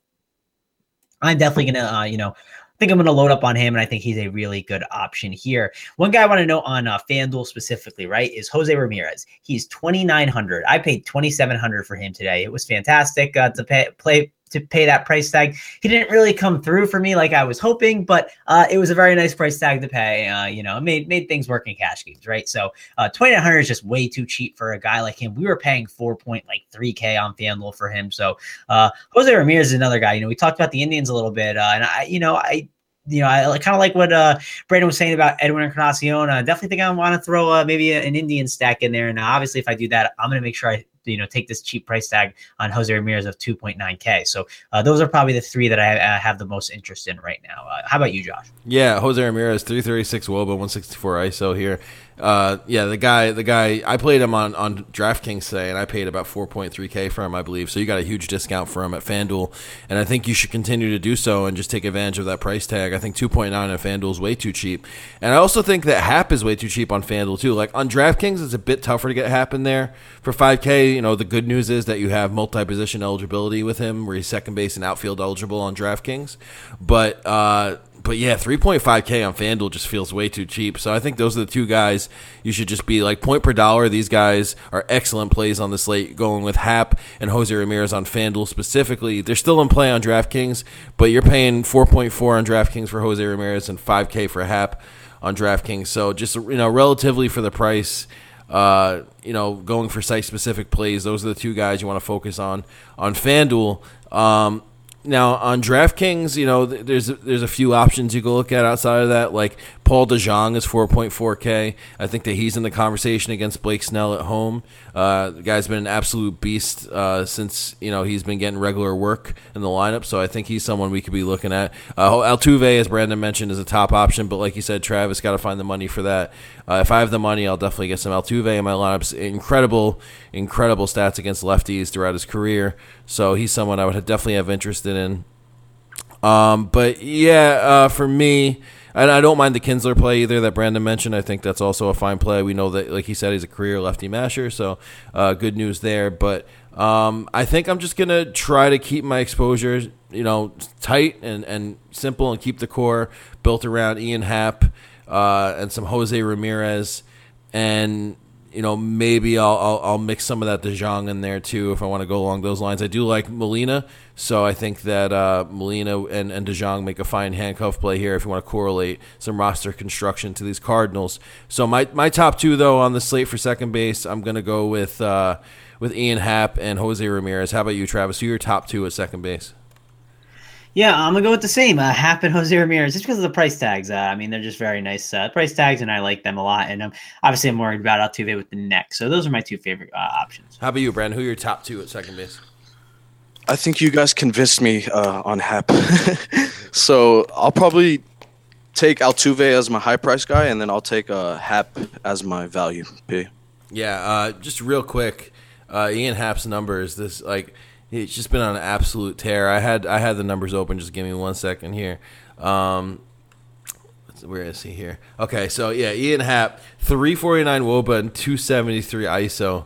I'm definitely gonna, uh, you know, I think I'm going to load up on him, and I think he's a really good option here. One guy I want to know on uh, FanDuel specifically, right, is Jose Ramirez. He's 2,900. I paid 2,700 for him today. It was fantastic uh, to pay, play to pay that price tag. He didn't really come through for me like I was hoping, but uh, it was a very nice price tag to pay. Uh, you know, made made things work in cash games, right? So uh, twenty nine hundred is just way too cheap for a guy like him. We were paying four point like three k on FanDuel for him. So uh, Jose Ramirez is another guy. You know, we talked about the Indians a little bit, uh, and I, you know, I you know, I kind of like what uh, Brandon was saying about Edwin Encarnacion. I definitely think I want to throw uh, maybe an Indian stack in there. And obviously, if I do that, I'm going to make sure I you know take this cheap price tag on Jose Ramirez of 2.9k. So uh, those are probably the three that I, have the most interest in right now. Uh, how about you, Josh? Yeah, Jose Ramirez, 336 Woba, 164 ISO here. Uh, yeah, the guy, the guy, I played him on on DraftKings today, and I paid about 4.3k for him, I believe. So you got a huge discount for him at FanDuel, and I think you should continue to do so and just take advantage of that price tag. I think 2.9 at FanDuel is way too cheap, and I also think that Happ is way too cheap on FanDuel too. Like on DraftKings, it's a bit tougher to get Happ in there for 5k. You know, the good news is that you have multi-position eligibility with him, where he's second base and outfield eligible on DraftKings, but. uh but yeah, 3.5K on FanDuel just feels way too cheap. So I think those are the two guys you should just be like point per dollar. These guys are excellent plays on the slate, going with Happ and Jose Ramirez on FanDuel specifically. They're still in play on DraftKings, but you're paying 4.4 on DraftKings for Jose Ramirez and 5K for Happ on DraftKings. So just, you know, relatively for the price. Uh, you know, going for site specific plays. Those are the two guys you want to focus on on FanDuel. Um, now on DraftKings, you know, there's there's a few options you can look at outside of that. Like Paul DeJong is 4.4K. I think that he's in the conversation against Blake Snell at home. Uh, the guy's been an absolute beast uh, since you know he's been getting regular work in the lineup. So I think he's someone we could be looking at. Uh, Altuve, as Brandon mentioned, is a top option, but like you said, Travis got to find the money for that. Uh, if I have the money, I'll definitely get some Altuve in my lineups. Incredible, incredible stats against lefties throughout his career. So he's someone I would definitely have interest in. Um, but yeah, uh, for me, and I don't mind the Kinsler play either that Brandon mentioned. I think that's also a fine play. We know that, like he said, he's a career lefty masher, so uh, good news there. But um, I think I'm just gonna try to keep my exposure, you know, tight and, and simple, and keep the core built around Ian Happ uh, and some Jose Ramirez, and you know, maybe I'll, I'll, I'll mix some of that DeJong in there too if I want to go along those lines. I do like Molina, so I think that uh, Molina and, and DeJong make a fine handcuff play here if you want to correlate some roster construction to these Cardinals. So my, my top two though on the slate for second base, I'm gonna go with uh, with Ian Happ and Jose Ramirez. How about you, Travis? Who are your top two at second base? Yeah, I'm gonna go with the same. Uh, Happ and Jose Ramirez, just because of the price tags. Uh, I mean, they're just very nice uh, price tags, and I like them a lot. And um, obviously, I'm worried about Altuve with the neck. So those are my two favorite uh, options. How about you, Brandon? Who are your top two at second base? I think you guys convinced me uh, on Happ. [laughs] so I'll probably take Altuve as my high price guy, and then I'll take uh, Happ as my value P. Yeah, uh, just real quick, uh, Ian Happ's numbers. This like He's just been on an absolute tear. I had I had the numbers open. Just give me one second here. Um, where is he here? Okay, so yeah, Ian Happ, three forty nine Woba and two seventy three ISO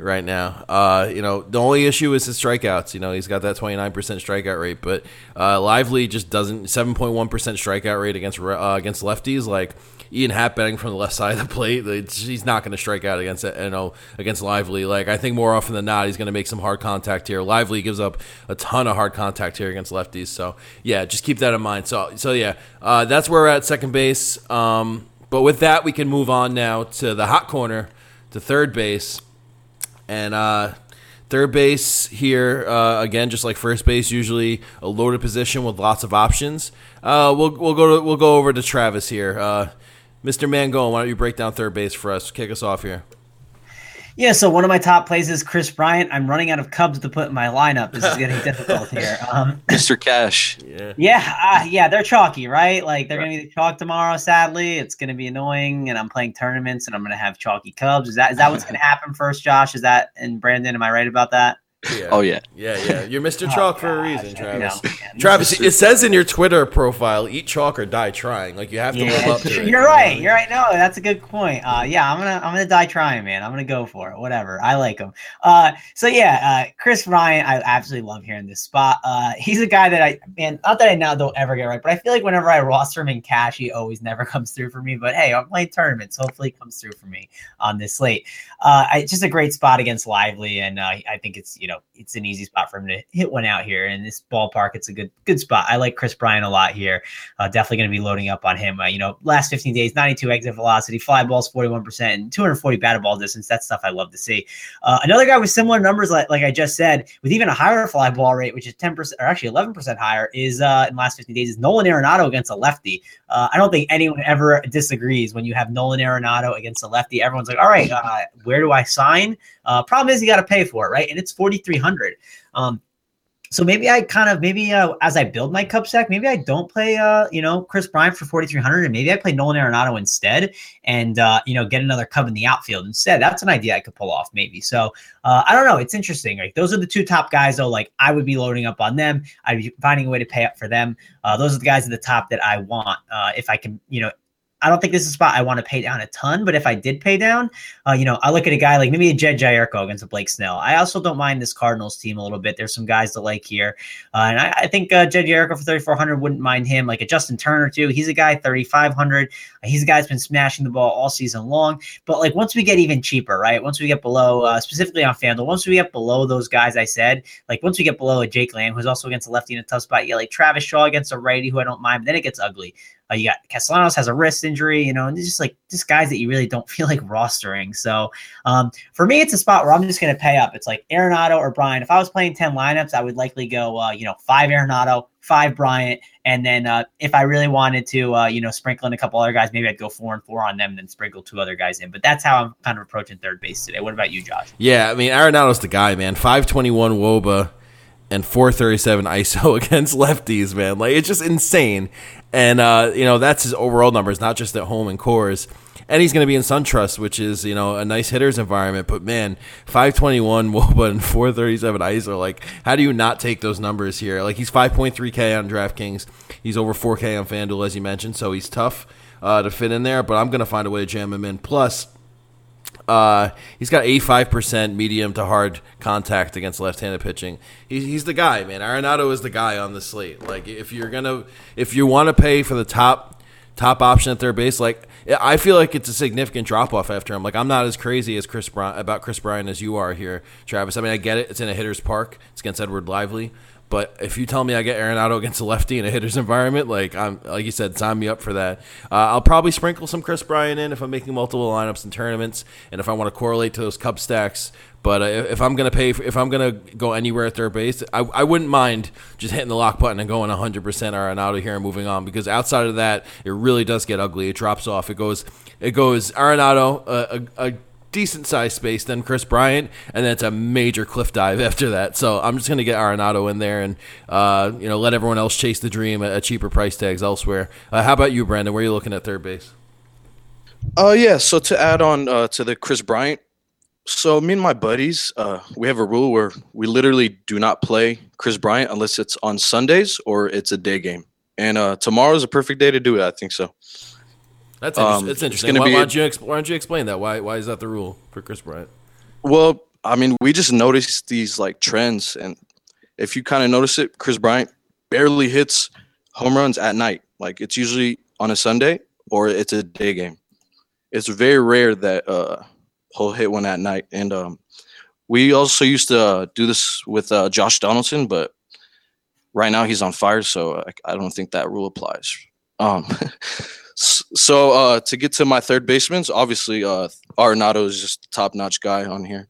right now. Uh, you know, the only issue is his strikeouts. You know, he's got that 29% strikeout rate, but uh, Lively just doesn't 7.1% strikeout rate against uh, against lefties. Like Ian Happ betting from the left side of the plate, he's not going to strike out against. You know, against Lively. Like I think more often than not, he's going to make some hard contact here. Lively gives up a ton of hard contact here against lefties. So yeah, just keep that in mind. So so yeah, uh, that's where we're at second base. Um, but with that, we can move on now to the hot corner, to third base, and. Uh, Third base here, uh, again, just like first base, usually a loaded position with lots of options. Uh, we'll we'll go to, we'll go over to Travis here. Uh, Mr. Mangone, why don't you break down third base for us? Kick us off here. Yeah, so one of my top plays is Kris Bryant. I'm running out of Cubs to put in my lineup. This is getting [laughs] difficult here. Um, Mr. Cash. Yeah. Yeah, uh, yeah, they're chalky, right? Like they're gonna be chalk tomorrow. Sadly, it's gonna be annoying, and I'm playing tournaments, and I'm gonna have chalky Cubs. Is that is that what's [laughs] gonna happen first, Josh? Is that and Brandon? Am I right about that? Yeah. Oh yeah. Yeah, yeah. You're Mr. Oh, Chalk for a reason, you Travis. know. Travis, it says in your Twitter profile, eat chalk or die trying. Like you have to live up to it. you're right. You're right. No, that's a good point. Uh, yeah, I'm gonna I'm gonna die trying, man. I'm gonna go for it. Whatever. I like him. Uh, so yeah, uh, Kris Bryant, I absolutely love hearing this spot. Uh, he's a guy that I man, not that I now don't ever get right, but I feel like whenever I roster him in cash, he always never [laughs] comes through for me. But hey, I'm playing tournaments. Hopefully, he comes through for me on this slate. Uh, I, just a great spot against Lively, and uh, I think it's you know it's an easy spot for him to hit one out here in this ballpark. It's a good good spot. I like Kris Bryant a lot here. Uh, definitely going to be loading up on him. Uh, you know, last 15 days, 92 exit velocity, fly balls 41%, and 240 batted ball distance. That's stuff I love to see. Uh, another guy with similar numbers, like, like I just said, with even a higher fly ball rate, which is 10% or actually 11% higher, is uh, in the last 15 days, is Nolan Arenado against a lefty. Uh, I don't think anyone ever disagrees when you have Nolan Arenado against a lefty. Everyone's like, all right, uh, where do I sign? Uh, problem is you got to pay for it, right? And it's 4,300. Um, so maybe I kind of maybe uh, as I build my cup stack, maybe I don't play uh you know Kris Bryant for 4300 and maybe I play Nolan Arenado instead and uh you know get another Cub in the outfield instead. That's an idea I could pull off maybe. So uh I don't know, it's interesting. Like those are the two top guys though like I would be loading up on them. I'd be finding a way to pay up for them. Uh those are the guys at the top that I want uh if I can, you know, I don't think this is a spot I want to pay down a ton, but if I did pay down, uh, you know, I look at a guy like maybe a Jedd Gyorko against a Blake Snell. I also don't mind this Cardinals team a little bit. There's some guys to like here, uh, and I, I think uh, Jedd Gyorko for 3,400 wouldn't mind him. Like a Justin Turner too. He's a guy 3,500. He's a guy that's been smashing the ball all season long. But like once we get even cheaper, right? Once we get below, uh, specifically on FanDuel, once we get below those guys I said, like once we get below a Jake Lamb, who's also against a lefty in a tough spot, yeah, like Travis Shaw against a righty who I don't mind. But then it gets ugly. Uh, you got Castellanos has a wrist injury, you know, and it's just like just guys that you really don't [laughs] feel like rostering. So um, for me, it's a spot where I'm just going to pay up. It's like Arenado or Bryant. If I was playing 10 lineups, I would likely go, uh, you know, five Arenado, five Bryant. And then uh, if I really wanted to, uh, you know, sprinkle in a couple other guys, maybe I'd go four and four on them and then sprinkle two other guys in. But that's how I'm kind of approaching third base today. What about you, Josh? Yeah, I mean Arenado's the guy, man. 521 Woba and 437 ISO [laughs] against lefties, man. Like it's just insane. And uh, you know, that's his overall numbers, not just at home and Coors. And he's going to be in SunTrust, which is you know a nice hitters environment. But man, 521 [laughs] Woba and 437 ISO. Like, how do you not take those numbers here? Like he's 5.3K on DraftKings. He's over 4K on FanDuel, as you mentioned. So he's tough uh, to fit in there. But I'm going to find a way to jam him in. Plus. Uh, he's got 85% medium to hard contact against left-handed pitching. He's, he's the guy, man. Arenado is the guy on the slate. Like if you're gonna, if you want to pay for the top top option at third base, like I feel like it's a significant drop off after him. Like I'm not as crazy as Chris about Kris Bryant as you are here, Travis. I mean, I get it. It's in a hitter's park. It's against Edward Lively. But if you tell me I get Arenado against a lefty in a hitter's environment, like I'm, like you said, sign me up for that. Uh, I'll probably sprinkle some Kris Bryant in if I'm making multiple lineups and tournaments, and if I want to correlate to those Cub stacks. But uh, if I'm gonna pay, for, if I'm gonna go anywhere at third base, I, I wouldn't mind just hitting the lock button and going 100 percent Arenado here and moving on. Because outside of that, it really does get ugly. It drops off. It goes, it goes Arenado, uh, a, a decent sized space than Kris Bryant, and then it's a major cliff dive [laughs] after that. So I'm just gonna get Arenado in there and uh, you know let everyone else chase the dream at, cheaper price tags elsewhere. Uh, how about you, Brandon? Where are you looking at third base? Uh, yeah. So to add on uh, to the Kris Bryant, so me and my buddies, uh, we have a rule where we literally do not play Chris Bryant unless it's on Sundays or it's a day game. And uh, tomorrow's a perfect day to do it. I think so. That's Um. That's it's interesting. gonna Why, be why don't you why don't you explain that? Why why is that the rule for Kris Bryant? Well, I mean, we just noticed these like trends, and if you kind of notice it, Kris Bryant barely hits home runs at night. Like it's usually on a Sunday or it's a day game. It's very rare that uh, he'll hit one at night. And um, we also used to uh, do this with uh, Josh Donaldson, but right now he's on fire, so I, I don't think that rule applies. Um, [laughs] so uh, to get to my third baseman, obviously uh, Arenado is just top-notch guy on here.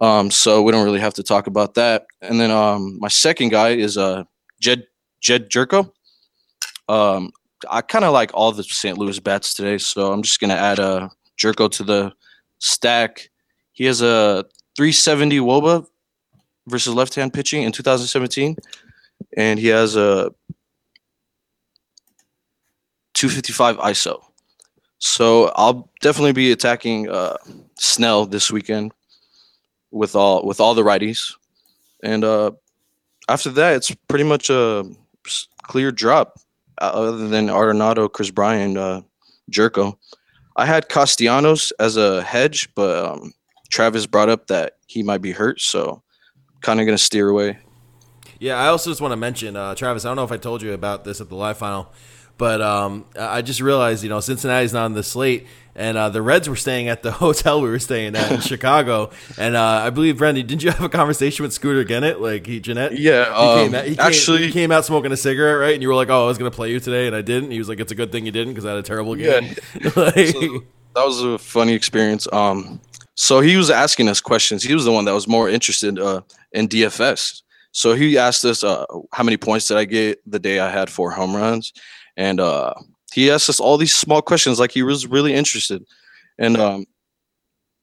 Um, so we don't really have to talk about that. And then um, my second guy is uh, Jedd Jedd Gyorko. Um, I kind of like all the St. Louis bats today, so I'm just gonna add a Gyorko to the stack. He has a 370 WOBA versus left-hand pitching in 2017, and he has a 255 ISO. So I'll definitely be attacking uh, Snell this weekend with all with all the righties, and uh, after that, it's pretty much a clear drop. Uh, other than Arenado, Kris Bryant, uh, Gyorko, I had Castellanos as a hedge, but um, Travis brought up that he might be hurt, so kind of gonna steer away. Yeah, I also just want to mention, uh, Travis. I don't know if I told you about this at the live final, but um, I just realized, you know, Cincinnati's not on the slate, and uh, the Reds were staying at the [laughs] hotel we were staying at in [laughs] Chicago. And uh, I believe, Brendan, didn't you have a conversation with Scooter Gennett? Like he, Gennett? Yeah, he, um, came out, he actually, came, he came out smoking a cigarette, right? And you were like, "Oh, I was going to play you today," and I didn't. He was like, "It's a good thing you didn't because I had a terrible game." Yeah. [laughs] like, so that was a funny experience. Um, so he was asking us questions. He was the one that was more interested uh, in DFS. So he asked us, uh, "How many points did I get the day I had four home runs?" And uh, he asked us all these small questions like he was really interested. And um,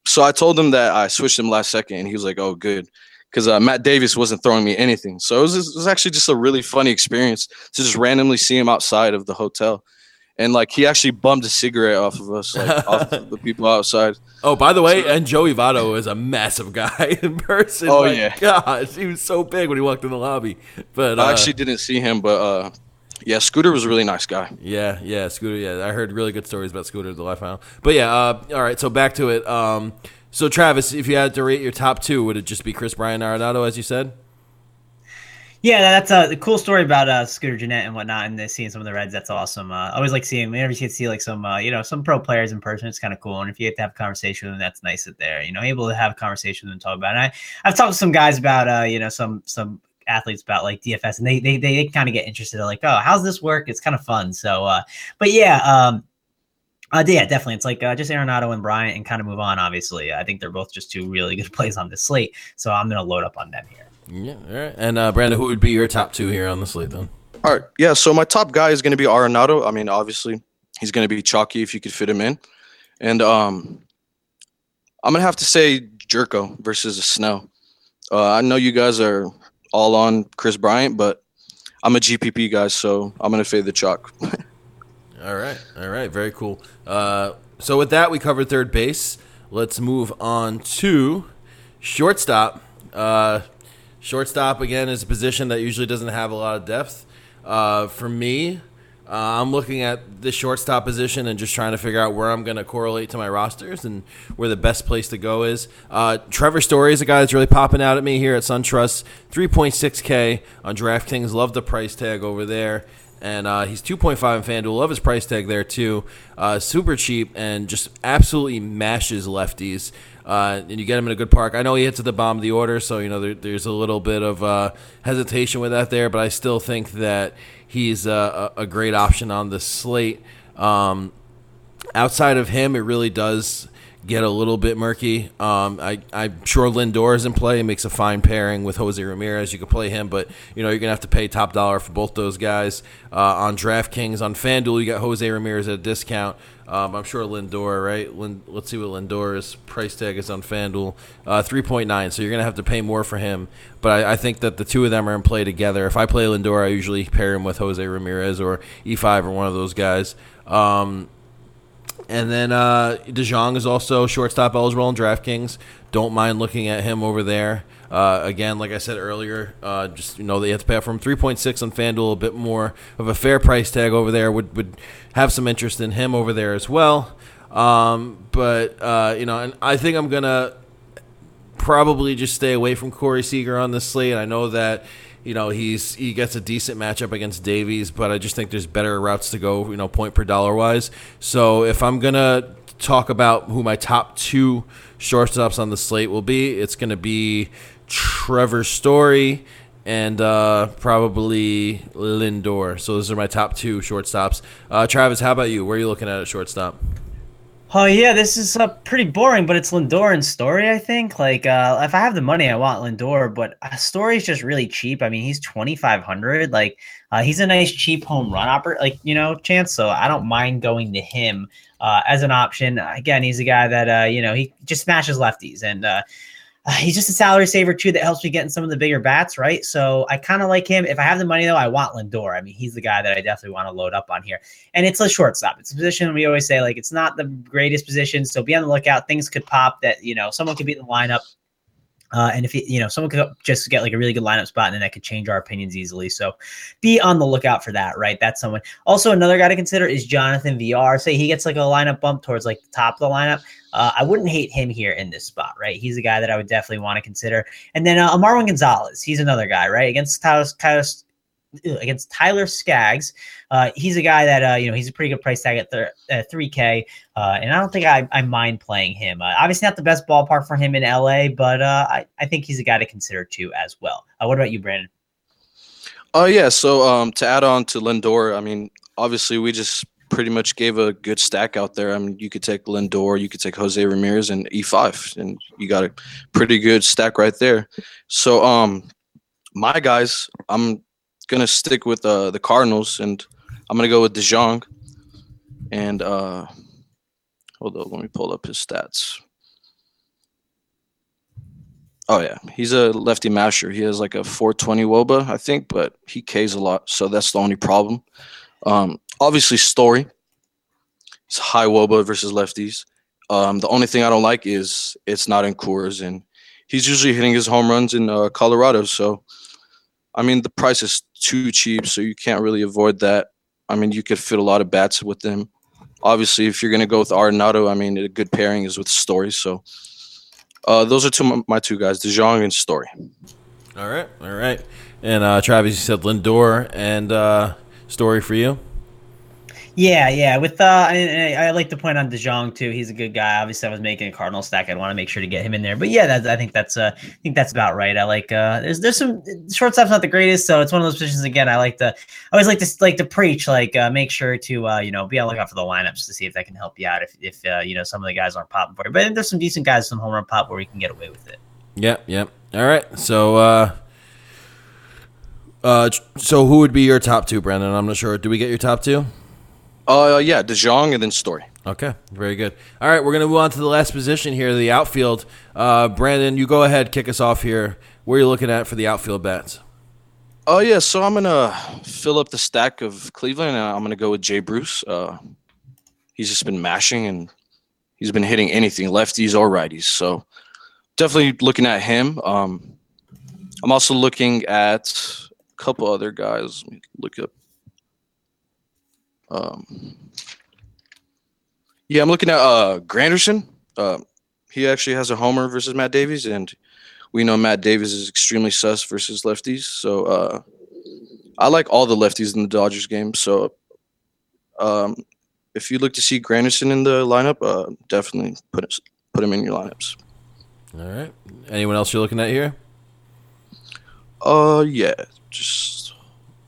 so I told him that I switched him last second, and he was like, "Oh, good," because uh, Matt Davis wasn't throwing me anything. So it was, it was actually just a really funny experience to just randomly see him outside of the hotel, and like he actually bummed a cigarette off of us, like off of the [laughs] people outside. Oh, by the way, and Joey Votto is a massive guy [laughs] in person. Oh My yeah, gosh, he was so big when he walked in the lobby. But uh, I actually didn't see him, but uh, yeah, Scooter was a really nice guy. Yeah, yeah, Scooter. Yeah, I heard really good stories about Scooter the live final. But yeah, uh, all right. So back to it. Um, so Travis, if you had to rate your top two, would it just be Kris Bryant Arenado, as you said? Yeah, that's a cool story about uh, Scooter Gennett and whatnot, and seeing some of the Reds. That's awesome. Uh, I always like seeing whenever you get to see like some, uh, you know, some pro players in person. It's kind of cool, and if you get to have a conversation with them, that's nice that they're you know able to have a conversation with them, and talk about. It. And I I've talked to some guys about uh, you know, some some athletes about like DFS, and they they they kind of get interested. They're like, oh, how's this work? It's kind of fun. So, uh, but yeah, um, uh, yeah, definitely. It's like uh, just Arenado and Bryant, and kind of move on. Obviously, I think they're both just two really good [laughs] plays on this slate. So I'm gonna load up on them here. Yeah, all right. And uh, Brandon, who would be your top two here on the slate then? All right, yeah. So my top guy is going to be Arenado. I mean, obviously, he's going to be chalky if you could fit him in, and um, I'm gonna have to say Gyorko versus a Snell. Uh, I know you guys are all on Kris Bryant, but I'm a GPP guy, so I'm gonna fade the chalk. [laughs] all right, all right, very cool. Uh, so with that, we covered third base. Let's move on to shortstop. Uh, shortstop again is a position that usually doesn't have a lot of depth. Uh, for me, uh, I'm looking at the shortstop position and just trying to figure out where I'm going to correlate to my rosters and where the best place to go is. Uh, Trevor Story is a guy that's really popping out at me here at SunTrust. 3.6K on DraftKings. Love the price tag over there. And uh, he's 2.5 in FanDuel. Love his price tag there, too. Uh, super cheap and just absolutely mashes lefties. Uh, and you get him in a good park. I know he hits at the bottom of the order, so you know there, there's a little bit of uh, hesitation with that there. But I still think that he's a, a great option on the slate. Um, outside of him, it really does get a little bit murky. Um, I, I'm sure Lindor is in play. It makes a fine pairing with Jose Ramirez. You could play him, but you know you're gonna have to pay top dollar for both those guys. Uh, on DraftKings, on FanDuel, you got Jose Ramirez at a discount. Um, I'm sure Lindor, right? Let's see what Lindor's price tag is on FanDuel. Uh, 3.9. So you're going to have to pay more for him. But I, I, think that the two of them are in play together. If I play Lindor, I usually pair him with Jose Ramirez or E5 or one of those guys. Um, and then uh, DeJong is also shortstop eligible in DraftKings. Don't mind looking at him over there. Uh, again, like I said earlier, uh, just you know they have to pay from 3.6 on FanDuel, a bit more of a fair price tag over there. Would would have some interest in him over there as well. Um, but uh, you know, and I think I'm gonna probably just stay away from Corey Seager on this slate. I know that you know he's he gets a decent matchup against Davies, but I just think there's better routes to go, you know, point per dollar wise. So if I'm gonna talk about who my top two shortstops on the slate will be, it's gonna be Trevor Story and uh, probably Lindor. So those are my top two shortstops. Uh, Travis, how about you? Where are you looking at at shortstop? Oh yeah, this is uh, pretty boring, but it's Lindor and Story. I think like uh, if I have the money, I want Lindor, but uh, Story's just really cheap. I mean, he's twenty five hundred. Like Uh, he's a nice cheap home run operator, like you know, chance. So I don't mind going to him uh, as an option. Again, he's a guy that uh, you know he just smashes lefties, and [sighs] he's just a salary saver too that helps me get in some of the bigger bats, right? So I kind of like him. If I have the money though, I want Lindor. I mean, he's the guy that I definitely want to load up on here. And it's a shortstop. It's a position we always say like it's not the greatest position, so be on the lookout. Things could pop that you know someone could be in the lineup uh, and if you know someone could just get like a really good lineup spot, and then that could change our opinions easily. So be on the lookout for that. Right, that's someone. Also, another guy to consider is Jonathan Villar. Say he gets like a lineup bump towards like the top of the lineup. Uh, I wouldn't hate him here in this spot. Right, he's a guy that I would definitely want to consider. And then uh, Gonzalez, he's another guy. Right, against Tyler, Tyler against Tyler Skaggs. Uh, he's a guy that uh, you know he's a pretty good price tag at three K, uh, and I don't think I, I mind playing him. Uh, obviously, not the best ballpark for him in LA, but uh, I I think he's a guy to consider too as well. Uh, what about you, Brandon? Oh yeah, so um, to add on to Lindor, I mean, obviously we just pretty much gave a good stack out there. I mean, you could take Lindor, you could take Jose Ramirez and E5, and you got a pretty good stack right there. So um, my guys, I'm gonna stick with uh, the Cardinals, and I'm gonna go with DeJong. And uh, hold on, let me pull up his stats. Oh yeah, he's a lefty masher. He has like a 420 woba, I think, but he Ks a lot, so that's the only problem. Um, obviously, Story. It's high woba versus lefties. Um, the only thing I don't like is it's not in Coors, and he's usually hitting his home runs in uh, Colorado. So, I mean, the price is too cheap, so you can't really avoid that. I mean, you could fit a lot of bats with them. Obviously, if you're going to go with Arenado, I mean, a good pairing is with Story. So uh, those are two my two guys, DeJong and Story. All right, all right. And uh, Travis, you said Lindor and uh, Story for you. Yeah, yeah. With uh, I, I, like to point on DeJong too. He's a good guy. Obviously, I was making a Cardinal stack. I'd want to make sure to get him in there. But yeah, I think that's uh, I think that's about right. I like uh, there's there's some shortstop's not the greatest, so it's one of those positions. Again, I like to I always like to like to preach like uh, make sure to uh, you know be on lookout for the lineups to see if that can help you out. If if uh, you know some of the guys aren't popping for you, but there's some decent guys, some home run pop where we can get away with it. Yep, yep. All right, so. uh uh, so who would be your top two, Brandon? I'm not sure. Do we get your top two? Uh, yeah, DeJong and then Story. Okay, very good. All right, we're gonna move on to the last position here, the outfield. Uh, Brandon, you go ahead, kick us off here. Where are you looking at for the outfield bats? Oh yeah, so I'm gonna fill up the stack of Cleveland, and I'm gonna go with Jay Bruce. Uh, he's just been mashing, and he's been hitting anything, lefties or righties. So definitely looking at him. Um, I'm also looking at a couple other guys. Let me look up um, yeah, I'm looking at uh, Granderson. Uh, he actually has a homer versus Matt Davies, and we know Matt Davies is extremely sus versus lefties. So uh, I like all the lefties in the Dodgers game. So um, if you look to see Granderson in the lineup, uh, definitely put it, put him in your lineups. All right. Anyone else you're looking at here? Uh, yeah. Just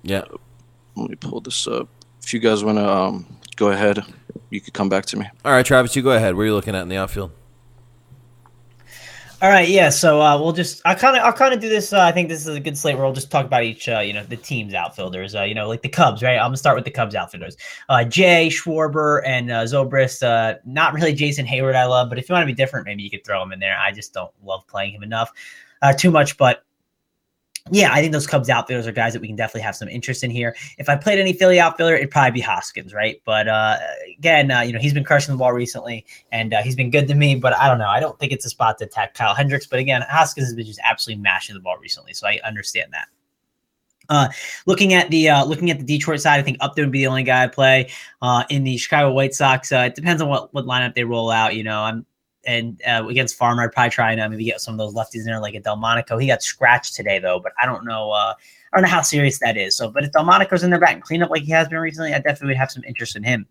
yeah. Let me pull this up if you guys want to um, go ahead, you could come back to me. All right, Travis, you go ahead. Where are you looking at in the outfield? All right, yeah. So uh, we'll just I kind of I'll kind of do this. Uh, I think this is a good slate where we'll just talk about each uh, you know the team's outfielders. Uh, you know, like the Cubs, right? I'm gonna start with the Cubs outfielders. Uh, Jay Schwarber and uh, Zobrist. Uh, not really Jason Heyward. I love, but if you want to be different, maybe you could throw him in there. I just don't love playing him enough, uh, too much. But yeah, I think those Cubs outfielders are guys that we can definitely have some interest in here. If I played any Philly outfielder, it'd probably be Hoskins, right? But uh, again, uh, you know, he's been crushing the ball recently, and uh, he's been good to me. But I don't know. I don't think it's a spot to attack Kyle Hendricks. But again, Hoskins has been just absolutely mashing the ball recently, so I understand that. Uh, looking at the uh, looking at the Detroit side, I think Upton would be the only guy I play. Uh, in the Chicago White Sox, uh, it depends on what what lineup they roll out. You know, I'm and uh, against Farmer, I'd probably try and uh, maybe get some of those lefties in there, like a Delmonico. He got scratched today though, but I don't know. Uh, I don't know how serious that is. So, but if Delmonico's in there back and clean up like he has been recently, I definitely would have some interest in him.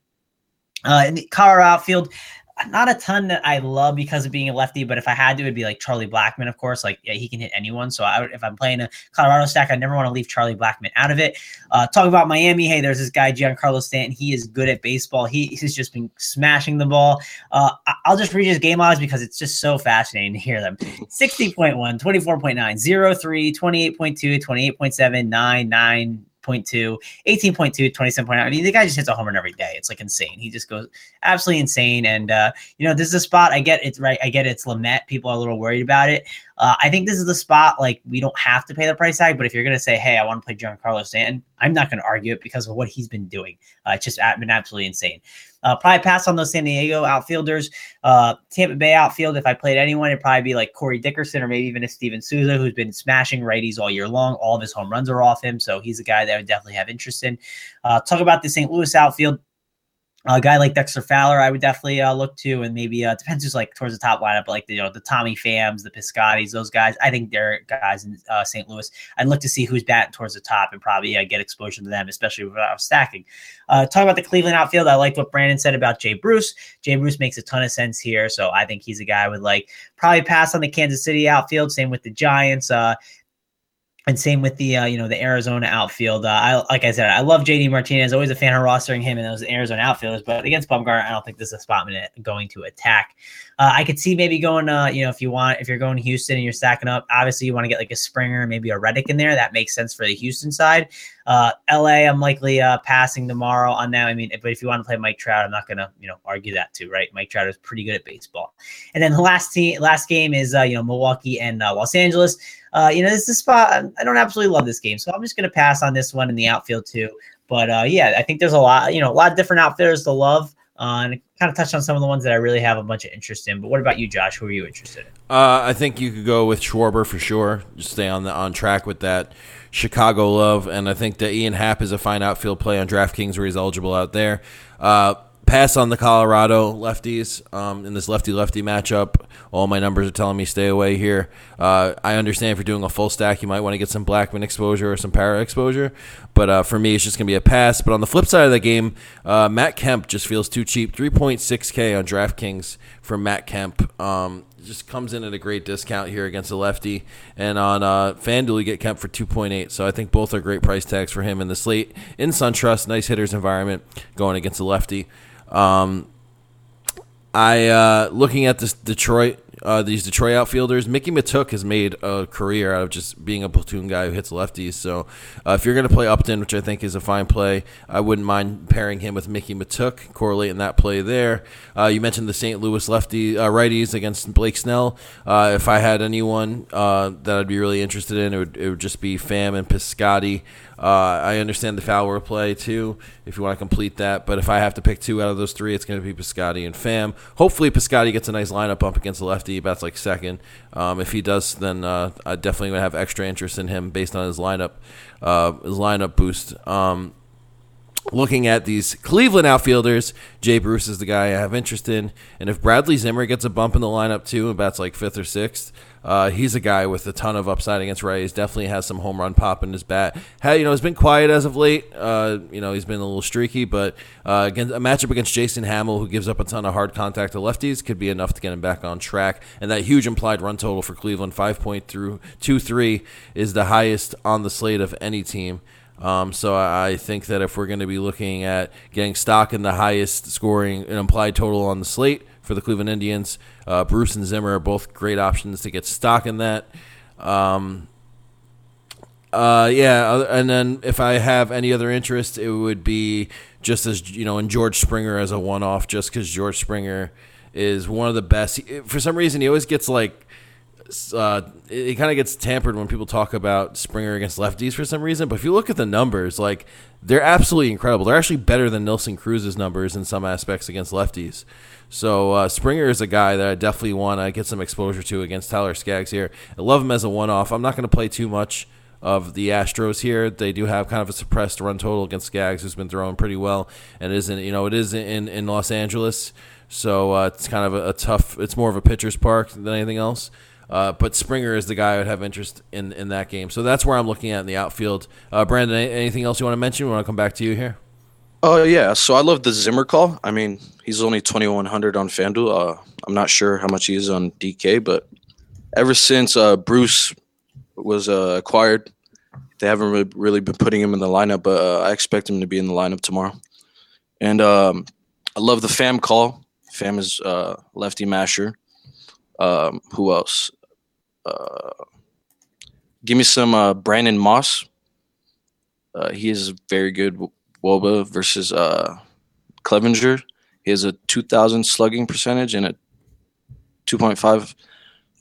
Uh, in the Colorado outfield, not a ton that I love because of being a lefty, but if I had to, it'd be like Charlie Blackmon, of course. Like yeah, he can hit anyone. So I if I'm playing a Colorado stack, I never want to leave Charlie Blackmon out of it. Uh, talk about Miami. Hey, there's this guy Giancarlo Stanton. He is good at baseball. He has just been smashing the ball. Uh, I'll just read his game odds because it's just so fascinating to hear them. 60.1, 24.9, 03, 28.2, 28.7, 9, 9 18.2, 18.2, 27.9. I mean, the guy just hits a home run every day. It's like insane. He just goes absolutely insane. And, uh, you know, this is a spot I get it's right. I get it's Lamet. People are a little worried about it. Uh, I think this is the spot like we don't have to pay the price tag, but if you're going to say, hey, I want to play Giancarlo Stanton, I'm not going to argue it because of what he's been doing. Uh, it's just been absolutely insane. Uh, probably pass on those San Diego outfielders. Uh, Tampa Bay outfield, if I played anyone, it'd probably be like Corey Dickerson or maybe even a Steven Souza, who's been smashing righties all year long. All of his home runs are off him. So he's a guy that I would definitely have interest in. Uh, talk about the St. Louis outfield a guy like Dexter Fowler, I would definitely uh, look to, and maybe uh, depends who's like towards the top lineup, but like the, you know the Tommy Phams, the Piscotties, those guys. I think they're guys in uh, St. Louis. I'd look to see who's batting towards the top and probably uh, get exposure to them, especially without stacking. Uh, talk about the Cleveland outfield. I liked what Brandon said about Jay Bruce. Jay Bruce makes a ton of sense here, so I think he's a guy I would like probably pass on the Kansas City outfield. Same with the Giants. Uh, and same with the uh, you know the Arizona outfield. Uh, I like I said, I love JD Martinez. Always a fan of rostering him and those Arizona outfielders. But against Bumgarner, I don't think this is a spot going to attack. Uh, I could see maybe going, uh, you know, if you want, if you're going to Houston and you're stacking up, obviously you want to get like a Springer, maybe a Reddick in there. That makes sense for the Houston side. Uh, LA, I'm likely uh, passing tomorrow on that. I mean, but if you want to play Mike Trout, I'm not going to, you know, argue that too, right? Mike Trout is pretty good at baseball. And then the last team, last game is, you know, Milwaukee and Los Angeles. Uh, you know, this is spot. I don't absolutely love this game, so I'm just going to pass on this one in the outfield too. But uh, yeah, I think there's a lot, you know, a lot of different outfielders to love. Uh, and kind of touched on some of the ones that I really have a bunch of interest in. But what about you, Josh? Who are you interested in? Uh, I think you could go with Schwarber for sure. Just stay on the on track with that Chicago love, and I think that Ian Happ is a fine outfield play on DraftKings where he's eligible out there. Uh, pass on the Colorado lefties um, in this lefty lefty matchup. All my numbers are telling me stay away here. Uh, I understand if you're doing a full stack, you might want to get some Blackmon exposure or some Parra exposure, but uh, for me, it's just going to be a pass. But on the flip side of the game, uh, Matt Kemp just feels too cheap. 3.6K on DraftKings for Matt Kemp. Um, just comes in at a great discount here against a lefty. And on uh, FanDuel, you get Kemp for 2.8. So I think both are great price tags for him in the slate. In SunTrust, nice hitters environment going against a lefty. Um, I uh, looking at this Detroit uh, these Detroit outfielders. Mikie Mahtook has made a career out of just being a platoon guy who hits lefties. So uh, if you're going to play Upton, which I think is a fine play, I wouldn't mind pairing him with Mikie Mahtook, correlating that play there. Uh, you mentioned the St. Louis lefty uh, righties against Blake Snell. Uh, if I had anyone uh, that I'd be really interested in, it would, it would just be Pham and Piscotty. Uh, I understand the Fowler play too, if you want to complete that. But if I have to pick two out of those three, it's going to be Piscotty and Pham. Hopefully, Piscotty gets a nice lineup bump against the lefty. That's like second. Um, if he does, then uh, I definitely to have extra interest in him based on his lineup, uh, his lineup boost. Um, looking at these Cleveland outfielders, Jay Bruce is the guy I have interest in. And if Bradley Zimmer gets a bump in the lineup too, and bats like fifth or sixth, uh, he's a guy with a ton of upside against Rays. Definitely has some home run pop in his bat. Had, you know, he's been quiet as of late. Uh, you know, he's been a little streaky, but uh, against, a matchup against Jason Hammel, who gives up a ton of hard contact to lefties, could be enough to get him back on track. And that huge implied run total for Cleveland, five point through two three, is the highest on the slate of any team. Um, so I think that if we're going to be looking at getting stock in the highest scoring and implied total on the slate for the Cleveland Indians, uh, Bruce and Zimmer are both great options to get stock in that. Um, uh, yeah, and then if I have any other interest, it would be just as you know in George Springer as a one-off, just because George Springer is one of the best. For some reason, he always gets like uh, it, kind of gets tampered when people talk about Springer against lefties for some reason. But if you look at the numbers, like they're absolutely incredible. They're actually better than Nelson Cruz's numbers in some aspects against lefties. So uh, Springer is a guy that I definitely want to get some exposure to against Tyler Skaggs here. I love him as a one-off. I'm not going to play too much of the Astros here. They do have kind of a suppressed run total against Skaggs, who's been throwing pretty well, and is not you know it is in in Los Angeles, so uh, it's kind of a, a, tough. It's more of a pitcher's park than anything else. Uh, but Springer is the guy I would have interest in in that game. So that's where I'm looking at in the outfield. Uh, Brandon, anything else you want to mention? We want to come back to you here. Oh uh, yeah, so I love the Zimmer call. I mean, he's only 2100 on FanDuel. Uh, I'm not sure how much he is on DK, but ever since uh, Bruce was uh, acquired, they haven't really, really, been putting him in the lineup. But I expect him to be in the lineup tomorrow. And um, I love the Pham call. Pham is lefty masher. Um, who else? Uh, give me some uh, Brandon Moss. Uh, he is very good Woba versus uh, Clevinger. He has a 2,000 slugging percentage and a 2.5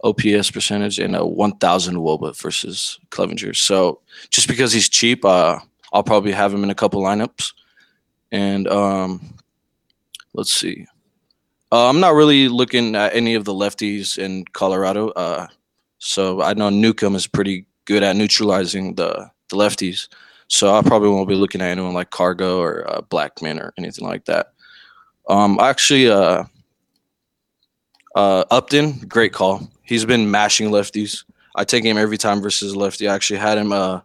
OPS percentage and a 1,000 Woba versus Clevinger. So just because he's cheap, uh, I'll probably have him in a couple lineups. And um, let's see. Uh, I'm not really looking at any of the lefties in Colorado. Uh, so I know Newcomb is pretty good at neutralizing the, the lefties. So I probably won't be looking at anyone like Cargo or uh, Blackmon or anything like that. Um, actually, uh, uh, Upton, great call. He's been mashing lefties. I take him every time versus lefty. I actually had him uh,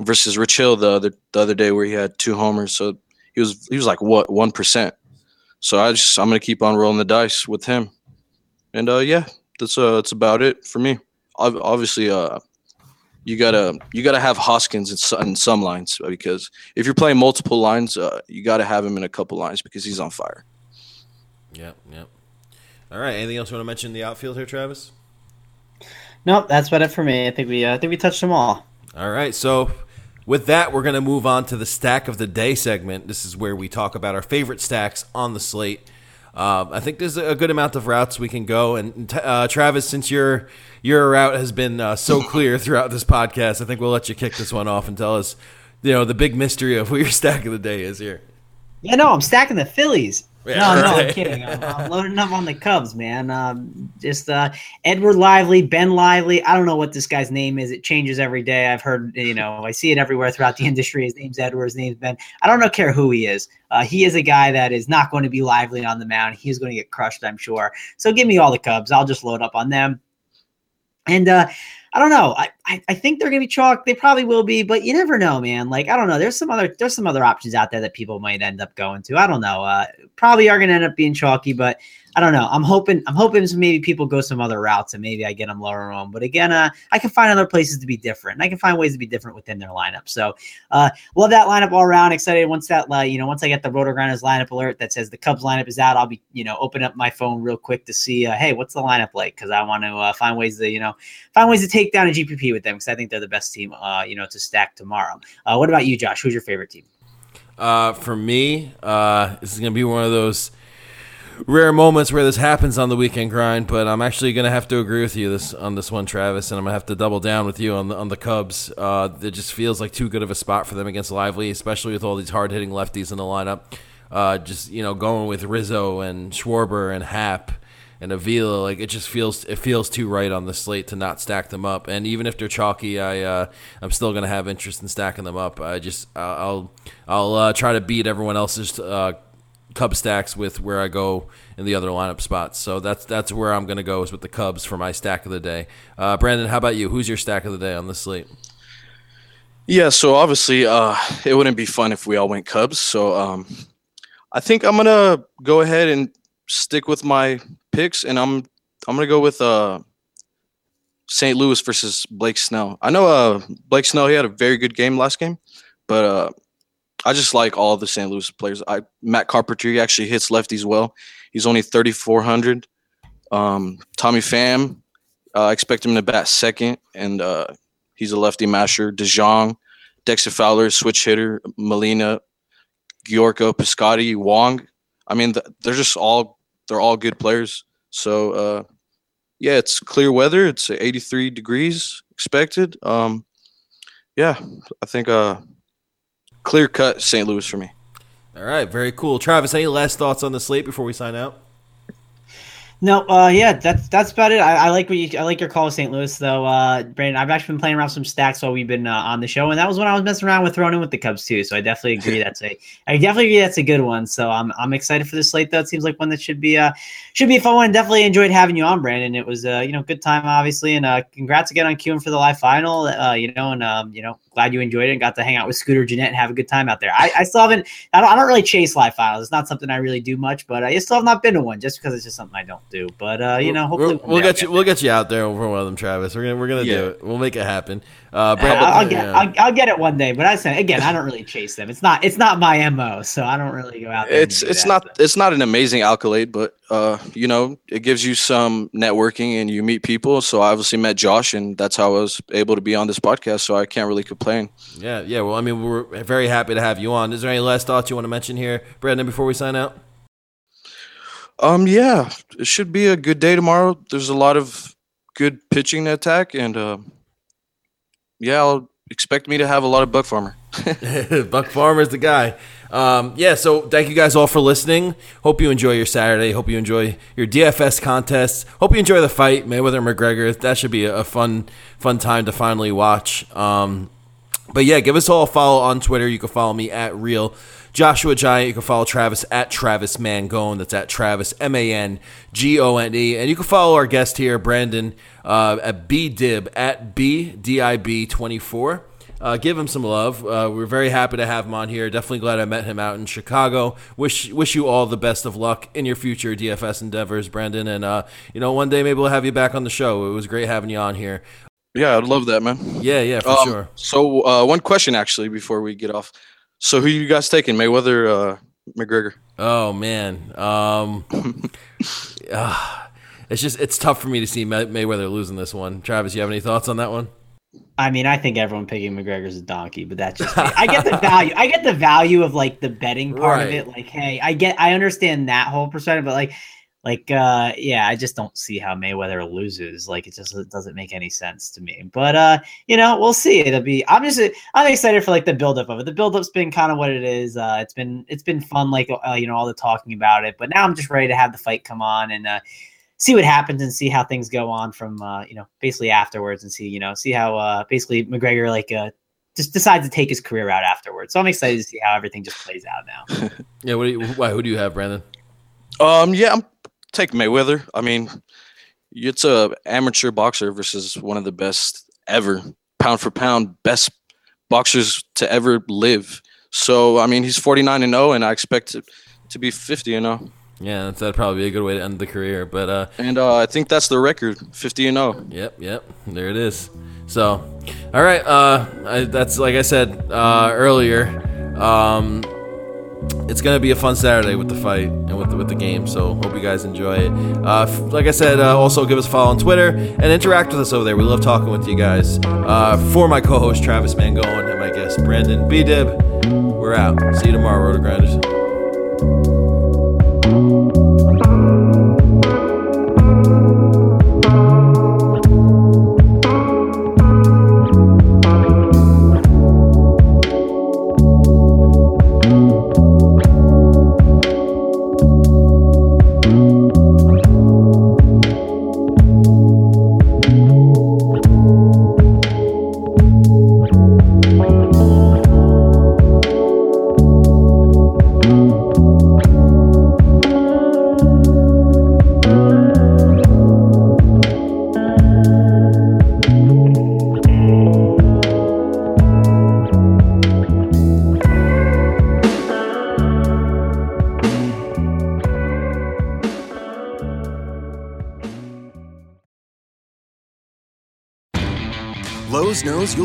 versus Rich Hill the other the other day where he had two homers. So he was he was like what one percent. So I just I'm gonna keep on rolling the dice with him, and uh, yeah, that's uh that's about it for me. Obviously, uh, you gotta you gotta have Hoskins in some, in some lines because if you're playing multiple lines, uh, you gotta have him in a couple lines because he's on fire. Yep, yep. All right. Anything else you want to mention in the outfield here, Travis? Nope, that's about it for me. I think we uh, I think we touched them all. All right. So with that, we're going to move on to the stack of the day segment. This is where we talk about our favorite stacks on the slate. Uh, I think there's a good amount of routes we can go. And uh, Travis, since your your route has been uh, so [laughs] clear throughout this podcast, I think we'll let you kick this one off and tell us, you know, the big mystery of what your [laughs] stack of the day is here. Yeah, no, I'm stacking the Phillies. Yeah, no, right. no, I'm kidding. I'm, I'm, [laughs] loading up on the Cubs, man. Um, just uh, Edward Lively, Ben Lively. I don't know what this guy's name is. It changes every day. I've heard, you know, I see it everywhere throughout the [laughs] industry. His name's Edward. His name's Ben. I don't know, care who he is. Uh, he is a guy that is not going to be lively on the mound. He's going to get crushed, I'm sure. So give me all the Cubs. I'll just load up on them. And uh, I don't know. I, I, I think they're gonna be chalk. They probably will be, but you never know, man. Like I don't know. There's some other there's some other options out there that people might end up going to. I don't know. Uh, probably are gonna end up being chalky, but I don't know. I'm hoping I'm hoping maybe people go some other routes and maybe I get them lower on. But again, uh, I can find other places to be different. And I can find ways to be different within their lineup. So uh, love that lineup all around. Excited once that uh, you know once I get the RotoGrinders lineup alert that says the Cubs lineup is out. I'll be you know open up my phone real quick to see uh, hey what's the lineup like because I want to uh, find ways to you know find ways to take down a GPP with them because I think they're the best team uh, you know to stack tomorrow. Uh, what about you, Josh? Who's your favorite team? For me, this is gonna be one of those rare moments where this happens on the weekend grind, but I'm actually going to have to agree with you this on this one, Travis, and I'm going to have to double down with you on the on the Cubs. Uh, it just feels like too good of a spot for them against Lively, especially with all these hard hitting lefties in the lineup. Uh, just you know, going with Rizzo and Schwarber and Happ and Avila, like it just feels it feels too right on the slate to not stack them up. And even if they're chalky, I uh, I'm still gonna have interest in stacking them up. I just I'll I'll uh, try to beat everyone else's uh, Cub stacks with where I go in the other lineup spots. So that's that's where I'm going to go is with the Cubs for my stack of the day. Uh, Brandon, how about you? Who's your stack of the day on the slate? Yeah, so obviously uh, it wouldn't be fun if we all went Cubs. So um, I think I'm gonna go ahead and stick with my picks, and I'm I'm gonna go with uh, St. Louis versus Blake Snell. I know uh, Blake Snell he had a very good game last game, but uh, I just like all the St. Louis players. I Matt Carpenter he actually hits lefties well. He's only 3,400. Um, Tommy Pham, uh, I expect him to bat second, and uh, he's a lefty masher. DeJong, Dexter Fowler, switch hitter. Molina, Gyorko, Piscotty, Wong. I mean, they're just all they're all good players. So uh, yeah, it's clear weather. It's 83 degrees expected. Um, yeah, I think uh, clear cut St. Louis for me. All right, very cool. Travis, any last thoughts on the slate before we sign out? No, uh, yeah, that's that's about it. I, I, like what you, I like your call with St. Louis though, uh, Brandon. I've actually been playing around some stacks while we've been uh, on the show, and that was when I was messing around with throwing in with the Cubs too. So I definitely agree [laughs] that's a I definitely agree that's a good one. So I'm I'm excited for the slate though. It seems like one that should be uh should be a fun one. Definitely enjoyed having you on, Brandon. It was uh you know good time obviously, and uh congrats again on queuing for the live final. Uh you know and um you know glad you enjoyed it and got to hang out with Scooter Gennett and have a good time out there. I, I still haven't, I don't, I don't really chase live finals. It's not something I really do much, but I still have not been to one just because it's just something I don't do. But uh, you know, hopefully we'll, we'll get you, we'll get you out there for one of them, Travis. We're gonna, we're gonna yeah. do it. We'll make it happen. Uh, I'll, I'll, get, yeah. I'll, I'll, get it one day. But I said again, I don't really chase them. It's not, it's not my mo, so I don't really go out. There. It's, it's that, not, but. it's not an amazing accolade, but uh, you know, it gives you some networking and you meet people. So I obviously met Josh, and that's how I was able to be on this podcast. So I can't really complain. Yeah, yeah. Well, I mean, we're very happy to have you on. Is there any last thoughts you want to mention here, Brandon, before we sign out? Um, yeah, it should be a good day tomorrow. There's a lot of good pitching to attack, and uh, yeah, I'll expect me to have a lot of Buck Farmer. [laughs] Buck Farmer's the guy. Um, yeah, so thank you guys all for listening. Hope you enjoy your Saturday. Hope you enjoy your DFS contests. Hope you enjoy the fight, Mayweather McGregor. That should be a fun, fun time to finally watch. Um, but yeah, give us all a follow on Twitter. You can follow me at real Joshua Giant. You can follow Travis at Travis Mangone. That's at Travis M A N G O N E. And you can follow our guest here, Brandon, uh, at B Dib at B D I B twenty four. Uh, give him some love. Uh, we're very happy to have him on here. Definitely glad I met him out in Chicago. Wish wish you all the best of luck in your future DFS endeavors, Brandon. And uh, you know, one day maybe we'll have you back on the show. It was great having you on here. Yeah, I'd love that, man. Yeah, yeah, for Um, sure. So uh, one question actually before we get off. So who you guys taking, Mayweather, uh, McGregor? Oh man, um, [laughs] ah, it's just it's tough for me to see May- Mayweather losing this one. Travis, you have any thoughts on that one? I mean, I think everyone picking McGregor's a donkey, but that's just me. I get the value. I get the value of like the betting part of it. Like, hey, I get, I understand that whole perspective, but like, like, uh, yeah, I just don't see how Mayweather loses. Like, it just it doesn't make any sense to me. But uh, you know, we'll see. It'll be. I'm just, I'm excited for like the buildup of it. The buildup's been kind of what it is. Uh, it's been, it's been fun. Like, uh, you know, all the talking about it. But now I'm just ready to have the fight come on and. uh see what happens and see how things go on from uh, you know basically afterwards and see you know see how uh, basically McGregor like uh, just decides to take his career out afterwards. So I'm excited to see how everything just plays out now. [laughs] Yeah, what do you, why, who do you have, Brandon? Um, yeah, I'm take Mayweather. I mean, it's a amateur boxer versus one of the best ever, pound for pound, best boxers to ever live. So I mean, he's 49 and 0, and I expect it to be 50 and 0. Yeah, that's, that'd probably be a good way to end the career. But uh, And uh, I think that's the record, 50 and oh. 0. Yep, yep. There it is. So, all right. Uh, I, that's like I said uh, earlier. Um, it's gonna be a fun Saturday with the fight and with the, with the game. So hope you guys enjoy it. Uh, f- like I said, uh, also give us a follow on Twitter and interact with us over there. We love talking with you guys. Uh, for my co-host Travis Mangone and my guest Brandon B Dib, we're out. See you tomorrow, Roto Grinders.